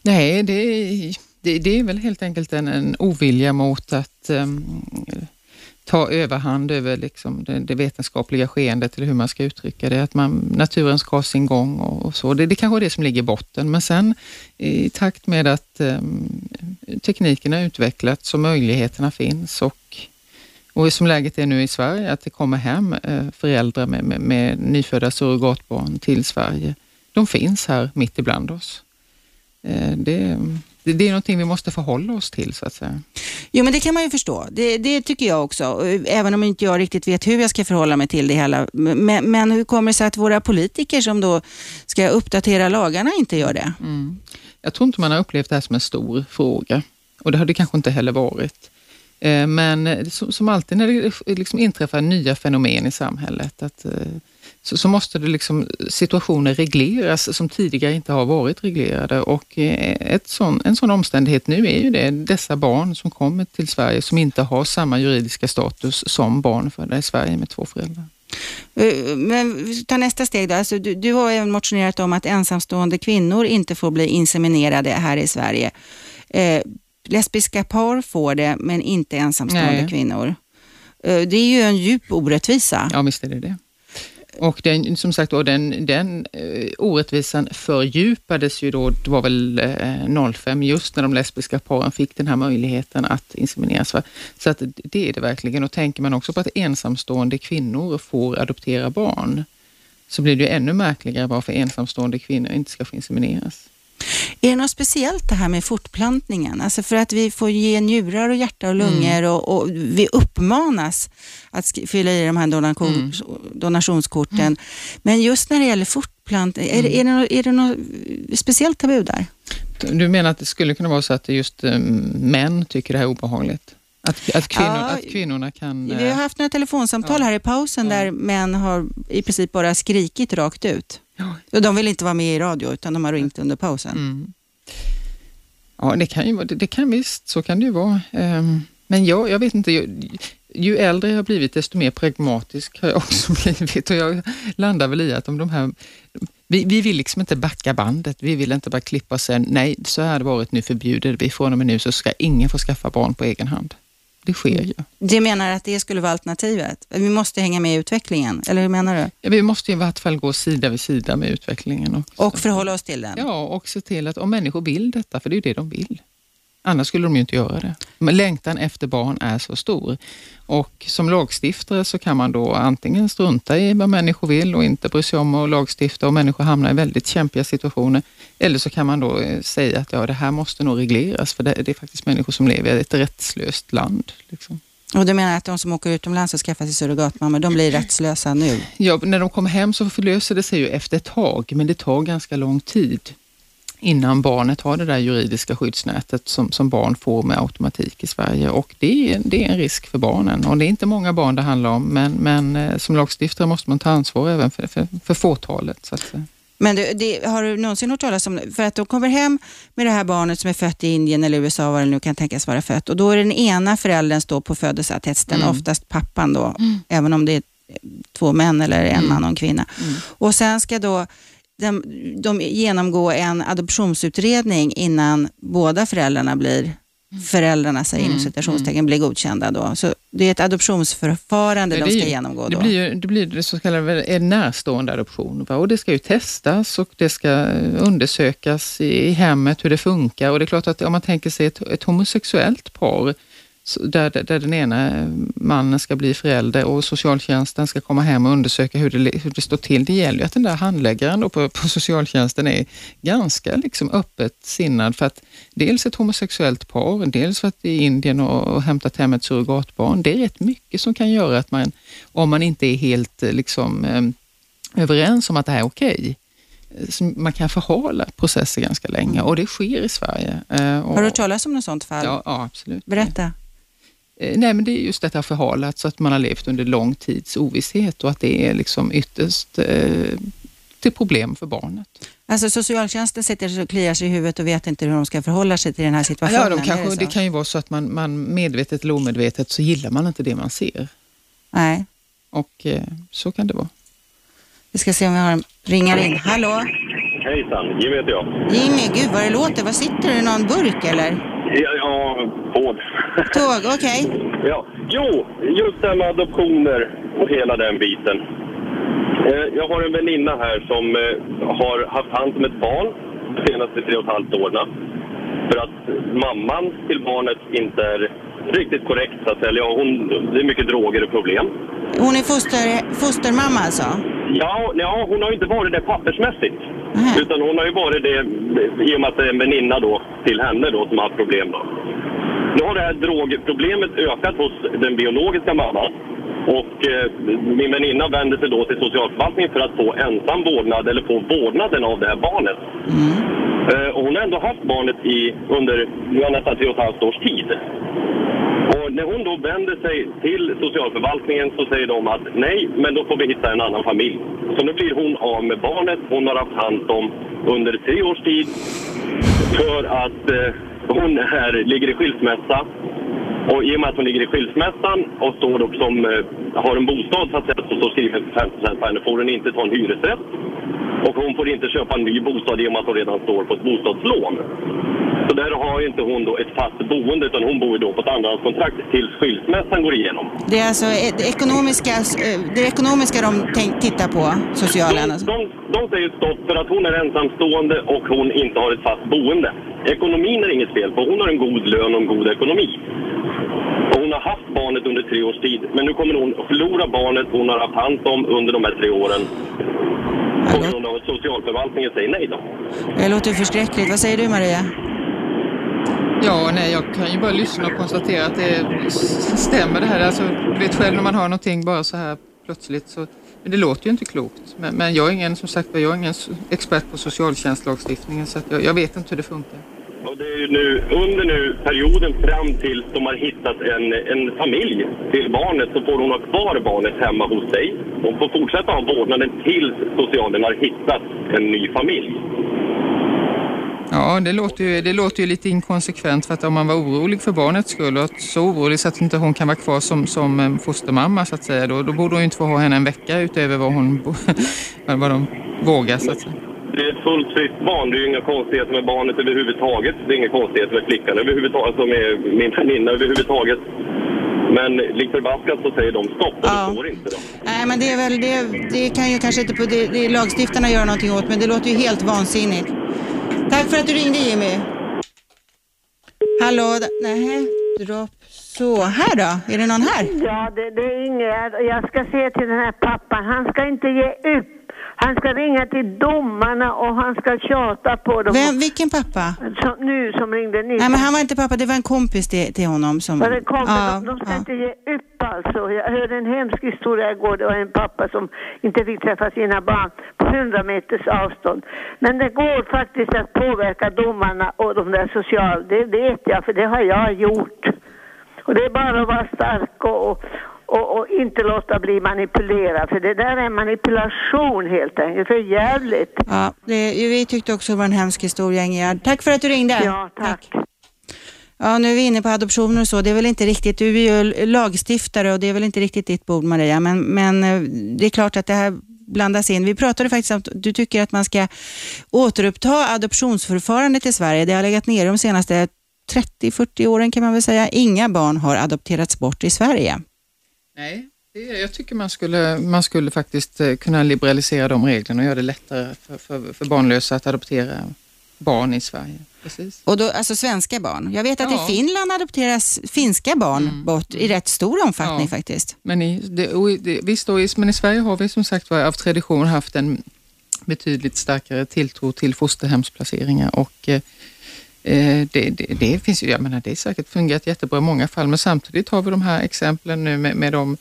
Nej, det är, Det, det är väl helt enkelt en, en ovilja mot att um, ta överhand över liksom det, det, vetenskapliga skeendet eller hur man ska uttrycka det. Att man, naturen ska ha sin gång och, och så. Det, det kanske är det som ligger i botten. Men sen i takt med att eh, tekniken har utvecklats och möjligheterna finns och, och som läget är nu i Sverige, att det kommer hem eh, föräldrar med, med, med nyfödda surrogatbarn till Sverige. De finns här mitt ibland oss. Eh, det det, det är någonting vi måste förhålla oss till så att säga. Jo men det kan man ju förstå. Det, det tycker jag också. Även om inte jag riktigt vet hur jag ska förhålla mig till det hela. Men, men hur kommer det sig att våra politiker som då ska uppdatera lagarna inte gör det? Mm. Jag tror inte man har upplevt det här som en stor fråga och det har det kanske inte heller varit. Eh, men som alltid när det liksom inträffar nya fenomen i samhället, att eh, så, så, måste det liksom, situationer regleras som tidigare inte har varit reglerade och eh, ett sån, en sån omständighet nu är ju det dessa barn som kommer till Sverige som inte har samma juridiska status som barn födda i Sverige med två föräldrar. Eh, men ta nästa steg då. Alltså, du, du har även motionerat om att ensamstående kvinnor inte får bli inseminerade här i Sverige. Eh, lesbiska par får det, men inte ensamstående Nej. kvinnor. Eh, det är ju en djup orättvisa. Ja, visst är det det. Och den, som sagt, och den, den eh, orättvisan fördjupades ju då, det var väl eh, 05, just när de lesbiska paren fick den här möjligheten att insemineras. Så att det är det verkligen. Och tänker man också på att ensamstående kvinnor får adoptera barn, så blir det ju ännu märkligare varför ensamstående kvinnor inte ska få insemineras. Är det något speciellt det här med fortplantningen? Alltså för att vi får ge njurar och hjärta och lungor mm. och, och, vi uppmanas att fylla i de här donation, mm. donationskorten. Mm. Men just när det gäller fortplantning, är, det, är, det något, är det något speciellt tabu där? Du menar att det skulle kunna vara så att just um, män tycker det här är obehagligt? Att, att, kvinnor, ja, att kvinnorna kan... Vi har eh, haft några telefonsamtal ja, här i pausen ja. där män har i princip bara skrikit rakt ut. Ja. De vill inte vara med i radio utan de har ringt under pausen. Mm. Ja, det kan ju vara, det, det, kan visst, så kan det ju vara. Um, men jag, jag vet inte, ju, ju äldre jag har blivit desto mer pragmatisk har jag också blivit och jag landar väl i att om de här vi, vi vill liksom inte backa bandet. Vi vill inte bara klippa och säga nej, så här har det varit, nu förbjuder vi. Från och med nu så ska ingen få skaffa barn på egen hand. Det sker ju. Du menar att det skulle vara alternativet? Vi måste hänga med i utvecklingen, eller hur menar du? Ja, vi måste i vart fall gå sida vid sida med utvecklingen. Också. Och förhålla oss till den? Ja, och se till att om människor vill detta, för det är ju det de vill, Annars skulle de ju inte göra det. Men längtan efter barn är så stor. Och som lagstiftare så kan man då antingen strunta i vad människor vill och inte bry sig om att lagstifta och människor hamnar i väldigt kämpiga situationer. Eller så kan man då eh, säga att ja, det här måste nog regleras för det, är faktiskt människor som lever i ett rättslöst land. Liksom. Och du menar att de som åker utomlands och skaffar sig surrogatmammor, de blir rättslösa nu? Ja, när de kommer hem så förlöser det sig ju efter ett tag, men det tar ganska lång tid innan barnet har det där juridiska skyddsnätet som, som barn får med automatik i Sverige och det är, det är en risk för barnen och det är inte många barn det handlar om men, men eh, som lagstiftare måste man ta ansvar även för, för, för fåtalet. Så att, men du, det, har du någonsin hört talas om, för att de kommer hem med det här barnet som är fött i Indien eller USA, var det nu kan tänkas vara fött, och då är den ena föräldern står på födelseattesten, mm. oftast pappan då, mm. även om det är två män eller en mm. man och en kvinna. Mm. Och sen ska då de, de genomgå en adoptionsutredning innan båda föräldrarna blir föräldrarna, säger mm. citationstecken, mm. blir godkända. Då. Så det är ett adoptionsförfarande de ska genomgå. Då. Det blir ju det, blir det så kallade en närstående adoption. Va? Och det ska ju testas och det ska undersökas i hemmet hur det funkar. Och det är klart att om man tänker sig ett, ett homosexuellt par där, där den ena mannen ska bli förälder och socialtjänsten ska komma hem och undersöka hur det, hur det står till. Det gäller ju att den där handläggaren på, på socialtjänsten är ganska liksom öppet sinnad för att dels ett homosexuellt par, dels för att är Indien och, och hämtat hem ett surrogatbarn. Det är rätt mycket som kan göra att man, om man inte är helt liksom, eh, överens om att det här är okej, okay, man kan förhala processer ganska länge och det sker i Sverige. Eh, Har du hört talas om något sånt fall? Ja, ja absolut. Berätta. Eh, nej, men det är just detta förhalat så att man har levt under lång tids ovisshet och att det är liksom ytterst eh, till problem för barnet. Alltså socialtjänsten sitter och kliar sig i huvudet och vet inte hur de ska förhålla sig till den här situationen? Ja, de kanske, det, det, kan ju vara så att man, man medvetet eller omedvetet så gillar man inte det man ser. Nej. Och eh, så kan det vara. Vi ska se om vi har en ringar in. Hallå? Hejsan, Jimmy heter jag. Jimmy, gud vad det låter. Vad sitter du i någon burk eller? Ja, ja tåg. Tåg, okej. Ja. Jo, just det här med adoptioner och hela den biten. Eh, Jag har en väninna här som eh, har haft hand om ett barn de senaste tre och ett halvt åren. För att mamman till barnet inte är riktigt korrekt så att säga. Ja, hon, det är mycket droger och problem. Hon är foster, fostermamma alltså? Ja, ja, hon har inte varit det pappersmässigt. Utan hon har ju varit det i och med att det är en väninna då till henne då som har haft problem då. Nu har det här drogproblemet ökat hos den biologiska mamman. Och eh, min väninna vänder sig då till socialförvaltningen för att få ensam vårdnad eller få vårdnaden av det här barnet. Eh, och hon har ändå haft barnet i under nu nästan tre och ett halvt års tid. Och när hon då vänder sig till socialförvaltningen så säger de att nej, men då får vi hitta en annan familj. Så nu blir hon av med barnet hon har haft hand om under tre års tid för att eh, hon här ligger i skilsmässa. Och i och med att hon ligger i skilsmässan och står då som eh, har en bostad så att säga, så står skrivet 50 på henne får hon inte ta en hyresrätt. Och hon får inte köpa en ny bostad i och med att hon redan står på ett bostadslån. Så där har ju inte hon då ett fast boende utan hon bor ju då på ett andrahandskontrakt tills skilsmässan går igenom. Det är alltså eh, det ekonomiska, eh, det ekonomiska de tittar på, socialen? De, Alltså. de, de säger stopp för att hon är ensamstående och hon inte har ett fast boende. Ekonomin är inget fel på. Hon har en god lön och en god ekonomi. Hon har haft barnet under tre års tid. Men nu kommer hon att förlora barnet hon har haft hand om under de här tre åren. På grund av att socialförvaltningen säger nej då. Det låter förskräckligt. Vad säger du Maria? Ja, nej, jag kan ju bara lyssna och konstatera att det stämmer det här. Alltså, du vet själv när man har någonting bara så här plötsligt så men det låter ju inte klokt. Men, men jag är ingen, som sagt jag är ingen expert på socialtjänstlagstiftningen så att jag, jag vet inte hur det funkar. Och det är ju nu, under nu perioden fram tills de har hittat en, en familj till barnet så får hon ha kvar barnet hemma hos sig. Hon får fortsätta ha vårdnaden tills socialen har hittat en ny familj. Ja, det låter, ju, det låter ju lite inkonsekvent för att om man var orolig för barnets skull och så orolig så att inte hon kan vara kvar som, som eh, fostermamma så att säga, då, då borde hon ju inte få ha henne en vecka utöver vad, hon, vad de vågar så att säga. Det är ett fullt fritt barn. Det är ju inga konstigheter med barnet överhuvudtaget. Det är inga konstigheter med flickan överhuvudtaget, alltså med min väninna överhuvudtaget. Men likt förbaskat så säger de stopp och det går inte då. Nej, men det är väl, det, det kan ju kanske inte på det, det lagstiftarna göra någonting åt, men det låter ju helt vansinnigt. Tack för att du ringde Jimmy. Hallå, nej, dropp. Så, här då? Är det någon här? Ja, det, det är Ingegärd. Jag ska säga till den här pappan, han ska inte ge upp. Han ska ringa till domarna och han ska tjata på dem. Vem, vilken pappa? Som, nu som ringde nyss. Nej, men han var inte pappa, det var en kompis till, till honom som... Var det kom, Ja, de, de ska ja. inte ge upp alltså. Jag hörde en hemsk historia igår. Det var en pappa som inte fick träffa sina barn på 100 meters avstånd. Men det går faktiskt att påverka domarna och de där sociala. Det vet jag, för det har jag gjort. Och det är bara att vara stark och, och, och, och inte låta bli manipulerad. För det där är manipulation helt enkelt. För jävligt. Ja, det, vi tyckte också det var en hemsk historia, Ingegärd. Tack för att du ringde. Ja, tack. Ja, nu är vi inne på adoptioner och så. Det är väl inte riktigt, du är ju lagstiftare och det är väl inte riktigt ditt bord, Maria. Men, men eh, det är klart att det här blandas in. Vi pratade faktiskt om att du tycker att man ska återuppta adoptionsförfarandet i Sverige. Det har legat nere de senaste 30-40 åren kan man väl säga. Inga barn har adopterats bort i Sverige. Nej, det, jag tycker man skulle, man skulle faktiskt eh, kunna liberalisera de reglerna och göra det lättare för, för, för barnlösa att adoptera barn i Sverige. Precis. Och då, alltså svenska barn. Jag vet att Ja. i Finland adopteras finska barn bort i rätt stor omfattning Ja. faktiskt. Men i, det, och det, visst, då, men i Sverige har vi som sagt var av tradition haft en betydligt starkare tilltro till fosterhemsplaceringar och eh, det, det, det finns ju, jag menar det är säkert fungerat jättebra i många fall men samtidigt har vi de här exemplen nu med, med de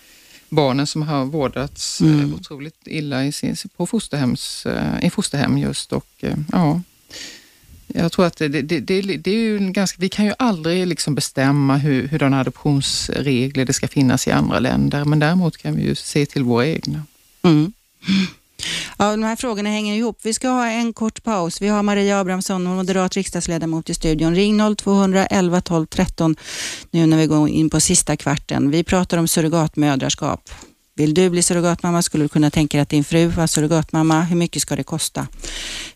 barnen som har vårdats Mm. eh, otroligt illa i sin, på fosterhems, eh, i fosterhem just och eh, ja. Jag tror att det, det, det, det är ju en ganska, vi kan ju aldrig liksom bestämma hur, hurdana adoptionsregler det ska finnas i andra länder, men däremot kan vi ju se till våra egna. Mm. Ja, de här frågorna hänger ihop. Vi ska ha en kort paus. Vi har Maria Abrahamsson, moderat riksdagsledamot i studion. Ring 0211 12 13 nu när vi går in på sista kvarten. Vi pratar om surrogatmödraskap. Vill du bli surrogatmamma? Skulle du kunna tänka dig att din fru var surrogatmamma? Hur mycket ska det kosta?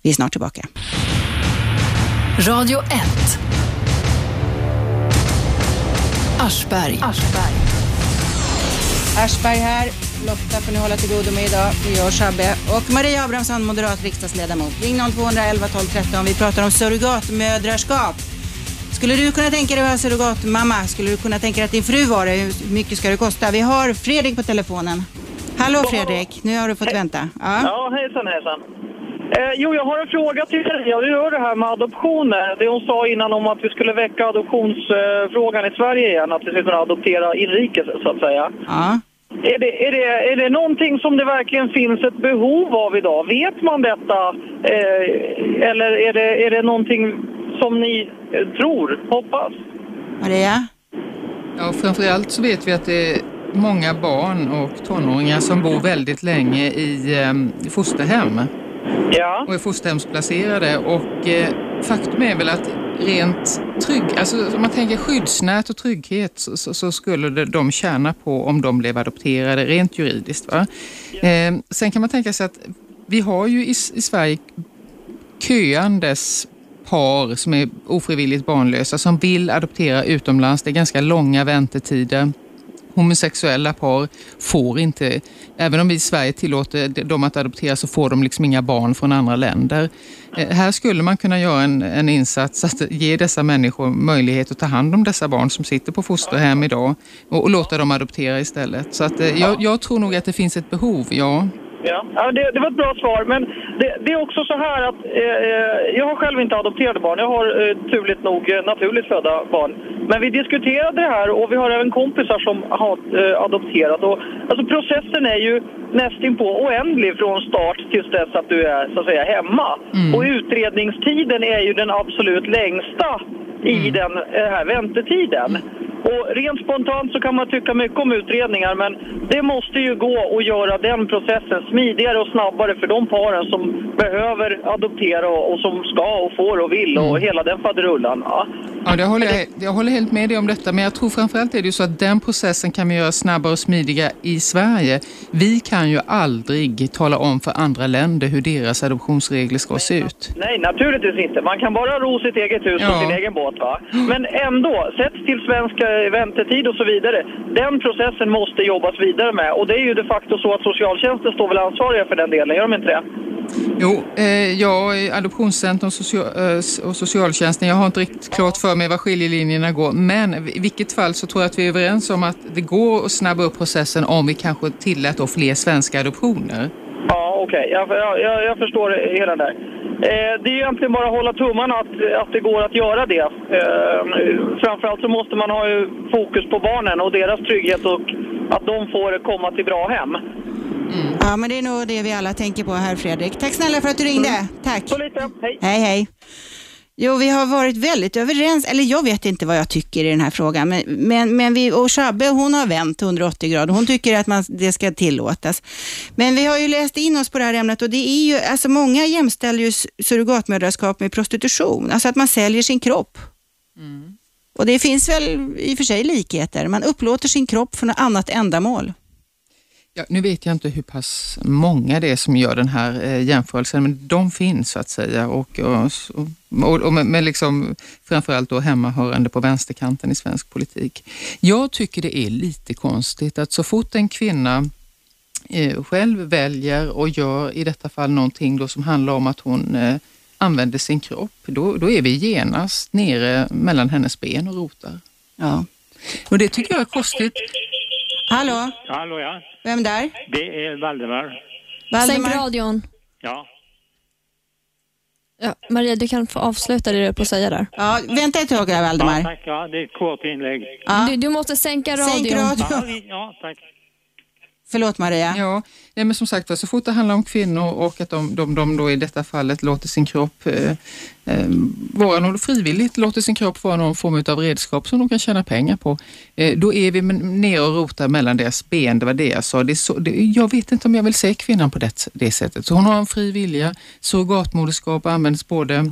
Vi är snart tillbaka. Radio 1. Aschberg. Aschberg här. Lotta får ni hålla till godo med idag. Det och Shabbe. Och Maria Abrahamsson, moderat riksdagsledamot. Ring 0211 12 13. Vi pratar om surrogatmödraskap. Skulle du kunna tänka dig att vara surrogatmamma? Skulle du kunna tänka dig att din fru var det? Hur mycket ska det kosta? Vi har Fredrik på telefonen. Hallå Fredrik, nu har du fått vänta. Ja. Ja, hejsan hejsan. Eh, jo, jag har en fråga till dig. Jag rör det här med adoptioner. Det hon sa innan om att vi skulle väcka adoptionsfrågan i Sverige igen. Att vi skulle kunna adoptera inrikes, så att säga. Ja. Är det, är, det, är det någonting som det verkligen finns ett behov av idag? Vet man detta? Eh, eller är det, är det någonting som ni eh, tror, hoppas? Maria? Ja, framförallt så vet vi att det är många barn och tonåringar som bor väldigt länge i eh, fosterhem. Ja. Och är fosterhemsplacerade och eh, faktum är väl att rent trygg, alltså om man tänker skyddsnät och trygghet så, så, så skulle de tjäna på om de blev adopterade rent juridiskt. Va? Eh, sen kan man tänka sig att vi har ju i, i Sverige köandes par som är ofrivilligt barnlösa som vill adoptera utomlands. Det är ganska långa väntetider. Homosexuella par får inte, även om vi i Sverige tillåter dem att adoptera så får de liksom inga barn från andra länder. Eh, här skulle man kunna göra en, en insats att ge dessa människor möjlighet att ta hand om dessa barn som sitter på fosterhem idag och, och låta dem adoptera istället. Så att, eh, jag, jag tror nog att det finns ett behov, ja. Ja, ja det, det var ett bra svar. Men det, det är också så här att eh, jag har själv inte adopterade barn. Jag har eh, turligt nog eh, naturligt födda barn. Men vi diskuterade det här och vi har även kompisar som har eh, adopterat. Och, alltså processen är ju nästinpå oändlig från start tills dess att du är så att säga hemma. Mm. Och utredningstiden är ju den absolut längsta i den eh, här väntetiden. Och rent spontant så kan man tycka mycket om utredningar men det måste ju gå att göra den processen smidigare och snabbare för de paren som behöver adoptera och, och som ska och får och vill och hela den faderullan. Ja. Ja, det håller jag, jag håller helt med dig om detta, men jag tror framförallt är det ju så att den processen kan vi göra snabbare och smidigare i Sverige. Vi kan ju aldrig tala om för andra länder hur deras adoptionsregler ska se ut. Nej, naturligtvis inte. Man kan bara ro sitt eget hus och Ja. sin egen båt. Va? Men ändå, sett till svensk väntetid och så vidare. Den processen måste jobbas vidare med. Och det är ju de facto så att socialtjänsten står väl ansvariga för den delen, gör de inte det? Jo, eh, jag Adoptionscentrum och, eh, och socialtjänsten, jag har inte riktigt klart för mig var skiljelinjerna går, men i vilket fall så tror jag att vi är överens om att det går att snabba upp processen om vi kanske tillät då fler svenska adoptioner. Ja, okej. Jag, jag, jag, jag förstår hela det där. Eh, det är egentligen bara att hålla tummarna att, att det går att göra det. Eh, framförallt så måste man ha fokus på barnen och deras trygghet och att de får komma till bra hem. Ja, men det är nog det vi alla tänker på här Fredrik. Tack snälla för att du ringde. Tack. Så lite. Hej. Hej, hej. Jo, vi har varit väldigt överens, eller jag vet inte vad jag tycker i den här frågan, men, men, men vi, och Shabbe hon har vänt 180 grader. Hon tycker att man, det ska tillåtas. Men vi har ju läst in oss på det här ämnet och det är ju, alltså många jämställer ju surrogatmödraskap med prostitution, alltså att man säljer sin kropp. Och det finns väl i och för sig likheter. Man upplåter sin kropp för något annat ändamål. Ja, nu vet jag inte hur pass många det är som gör den här eh, jämförelsen, men de finns så att säga och, och, och, och med, med liksom, framförallt då hemmahörande på vänsterkanten i svensk politik. Jag tycker det är lite konstigt att så fort en kvinna eh, själv väljer och gör i detta fall någonting då som handlar om att hon eh, använder sin kropp, då, då är vi genast nere mellan hennes ben och rotar. Ja. Och det tycker jag är konstigt. Hallå? Hallå ja, Vem där? det är Valdemar. Sänk radion. Ja. Ja, Maria, du kan få avsluta det du på att säga där. Ja, vänta ett tag här, Ja, Valdemar. tack. Ja, det är ett kort inlägg. Du, du måste sänka radion. Sänk radion. Ja, ja, tack. Förlåt Maria. Ja, nej, men som sagt var, så fort det handlar om kvinnor och att de, de, de då i detta fallet låter sin kropp eh, eh, vara någon, frivilligt låter sin kropp vara någon form av redskap som de kan tjäna pengar på, eh, då är vi ner nere och rotar mellan deras ben. Det var det jag sa. Det så, det, jag vet inte om jag vill se kvinnan på det, det sättet. Så hon har en fri vilja. Surrogatmoderskap används både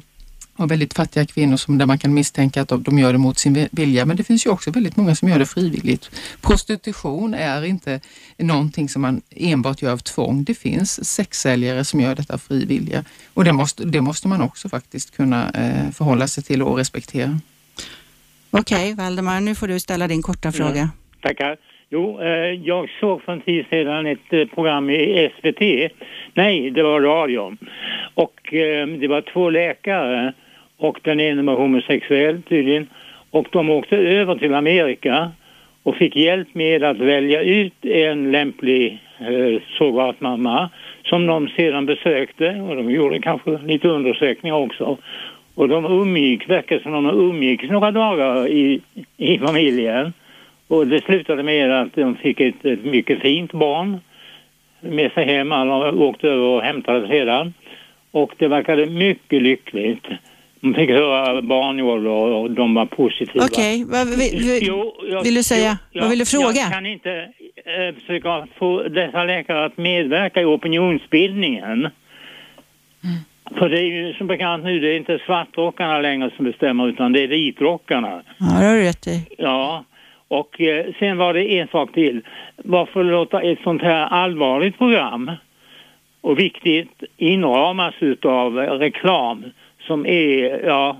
och väldigt fattiga kvinnor som, där man kan misstänka att de, de gör det mot sin vilja. Men det finns ju också väldigt många som gör det frivilligt. Prostitution är inte någonting som man enbart gör av tvång. Det finns sexsäljare som gör detta frivilliga och det måste, det måste man också faktiskt kunna eh, förhålla sig till och respektera. Okej, okay, Valdemar, nu får du ställa din korta fråga. Ja, tackar. Jo, eh, jag såg för en tid sedan ett eh, program i SVT. Nej, det var radion. Och eh, det var två läkare och den ene var homosexuell tydligen. Och de åkte över till Amerika och fick hjälp med att välja ut en lämplig eh, surrogatmamma som de sedan besökte och de gjorde kanske lite undersökningar också. Och de umgicks, verkar som de umgicks några dagar i, i familjen. Och det slutade med att de fick ett, ett mycket fint barn med sig hem. Alla åkte över och hämtade sedan. Och det verkade mycket lyckligt. De fick höra barnjobb och de var positiva. Okej, okay. vill, vill, vill, du säga? Jo, vad vill du fråga? Jag kan inte äh, försöka få dessa läkare att medverka i opinionsbildningen. Mm. För det är ju som bekant nu, det är inte svartrockarna längre som bestämmer utan det är vitrockarna. Ja, det har du rätt i. Ja, och eh, sen var det en sak till. Varför låta ett sånt här allvarligt program och viktigt inramas utav reklam som är, ja,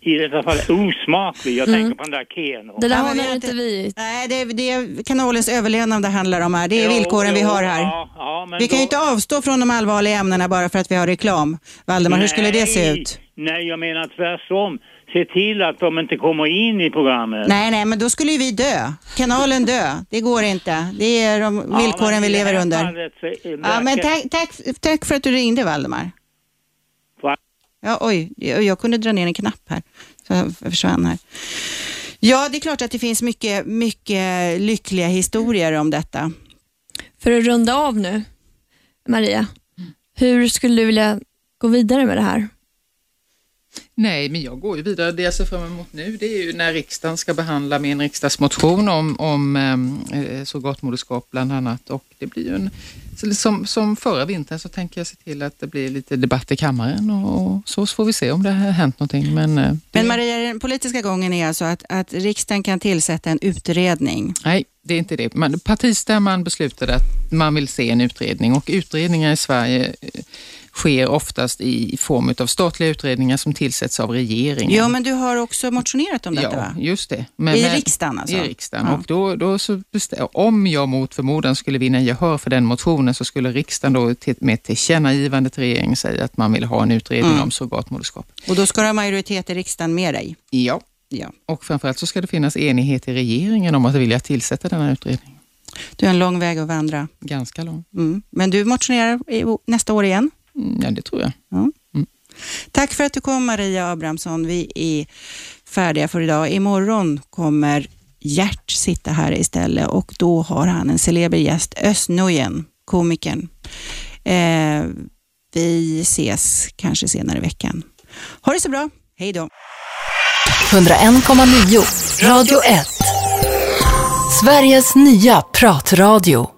i detta fall osmaklig. Jag mm. tänker på den där Keno. Det där håller inte vi Nej, det, det är kanalens överlevnad det handlar om här. Det är jo, villkoren jo, vi har här. Ja, ja, vi kan då... ju inte avstå från de allvarliga ämnena bara för att vi har reklam. Valdemar, Nej. hur skulle det se ut? Nej, jag menar tvärtom se till att de inte kommer in i programmet. Nej, nej, men då skulle ju vi dö. Kanalen dö. Det går inte. Det är de villkoren ja, vi lever under. Ja, men tack, tack, tack för att du ringde, Valdemar. Ja, oj, jag kunde dra ner en knapp här, så jag försvann här. Ja, det är klart att det finns mycket, mycket lyckliga historier om detta. För att runda av nu, Maria, hur skulle du vilja gå vidare med det här? Nej, men jag går ju vidare. Det jag ser fram emot nu det är ju när riksdagen ska behandla min riksdagsmotion om, om eh, surrogatmoderskap bland annat. Och det blir ju en, som, som förra vintern så tänker jag se till att det blir lite debatt i kammaren och, så, så får vi se om det har hänt någonting. Men, eh, men Maria, den politiska gången är alltså att, att riksdagen kan tillsätta en utredning? Nej, det är inte det. Man, partistämman beslutade att man vill se en utredning och utredningar i Sverige eh, sker oftast i form av statliga utredningar som tillsätts av regeringen. Ja, men du har också motionerat om detta ja, va? just det. Men, I riksdagen alltså? I riksdagen. Ja. Och då, då så om jag mot förmodan skulle vinna gehör för den motionen så skulle riksdagen då till, med tillkännagivande till regeringen säga att man vill ha en utredning mm. om surrogatmoderskap. Och då ska du ha majoritet i riksdagen med dig? Ja. ja. Och framförallt så ska det finnas enighet i regeringen om att vilja tillsätta den här utredningen. Du har en lång väg att vandra. Ganska lång. Mm. Men du motionerar nästa år igen? Mm, ja, det tror jag. Ja. Mm. Tack för att du kom Maria Abrahamsson. Vi är färdiga för idag. Imorgon kommer Gert sitta här istället och då har han en celeber gäst, Özz Nujen, komikern. Eh, vi ses kanske senare i veckan. Ha det så bra. Hej då. 101,9 Radio 1 Sveriges nya pratradio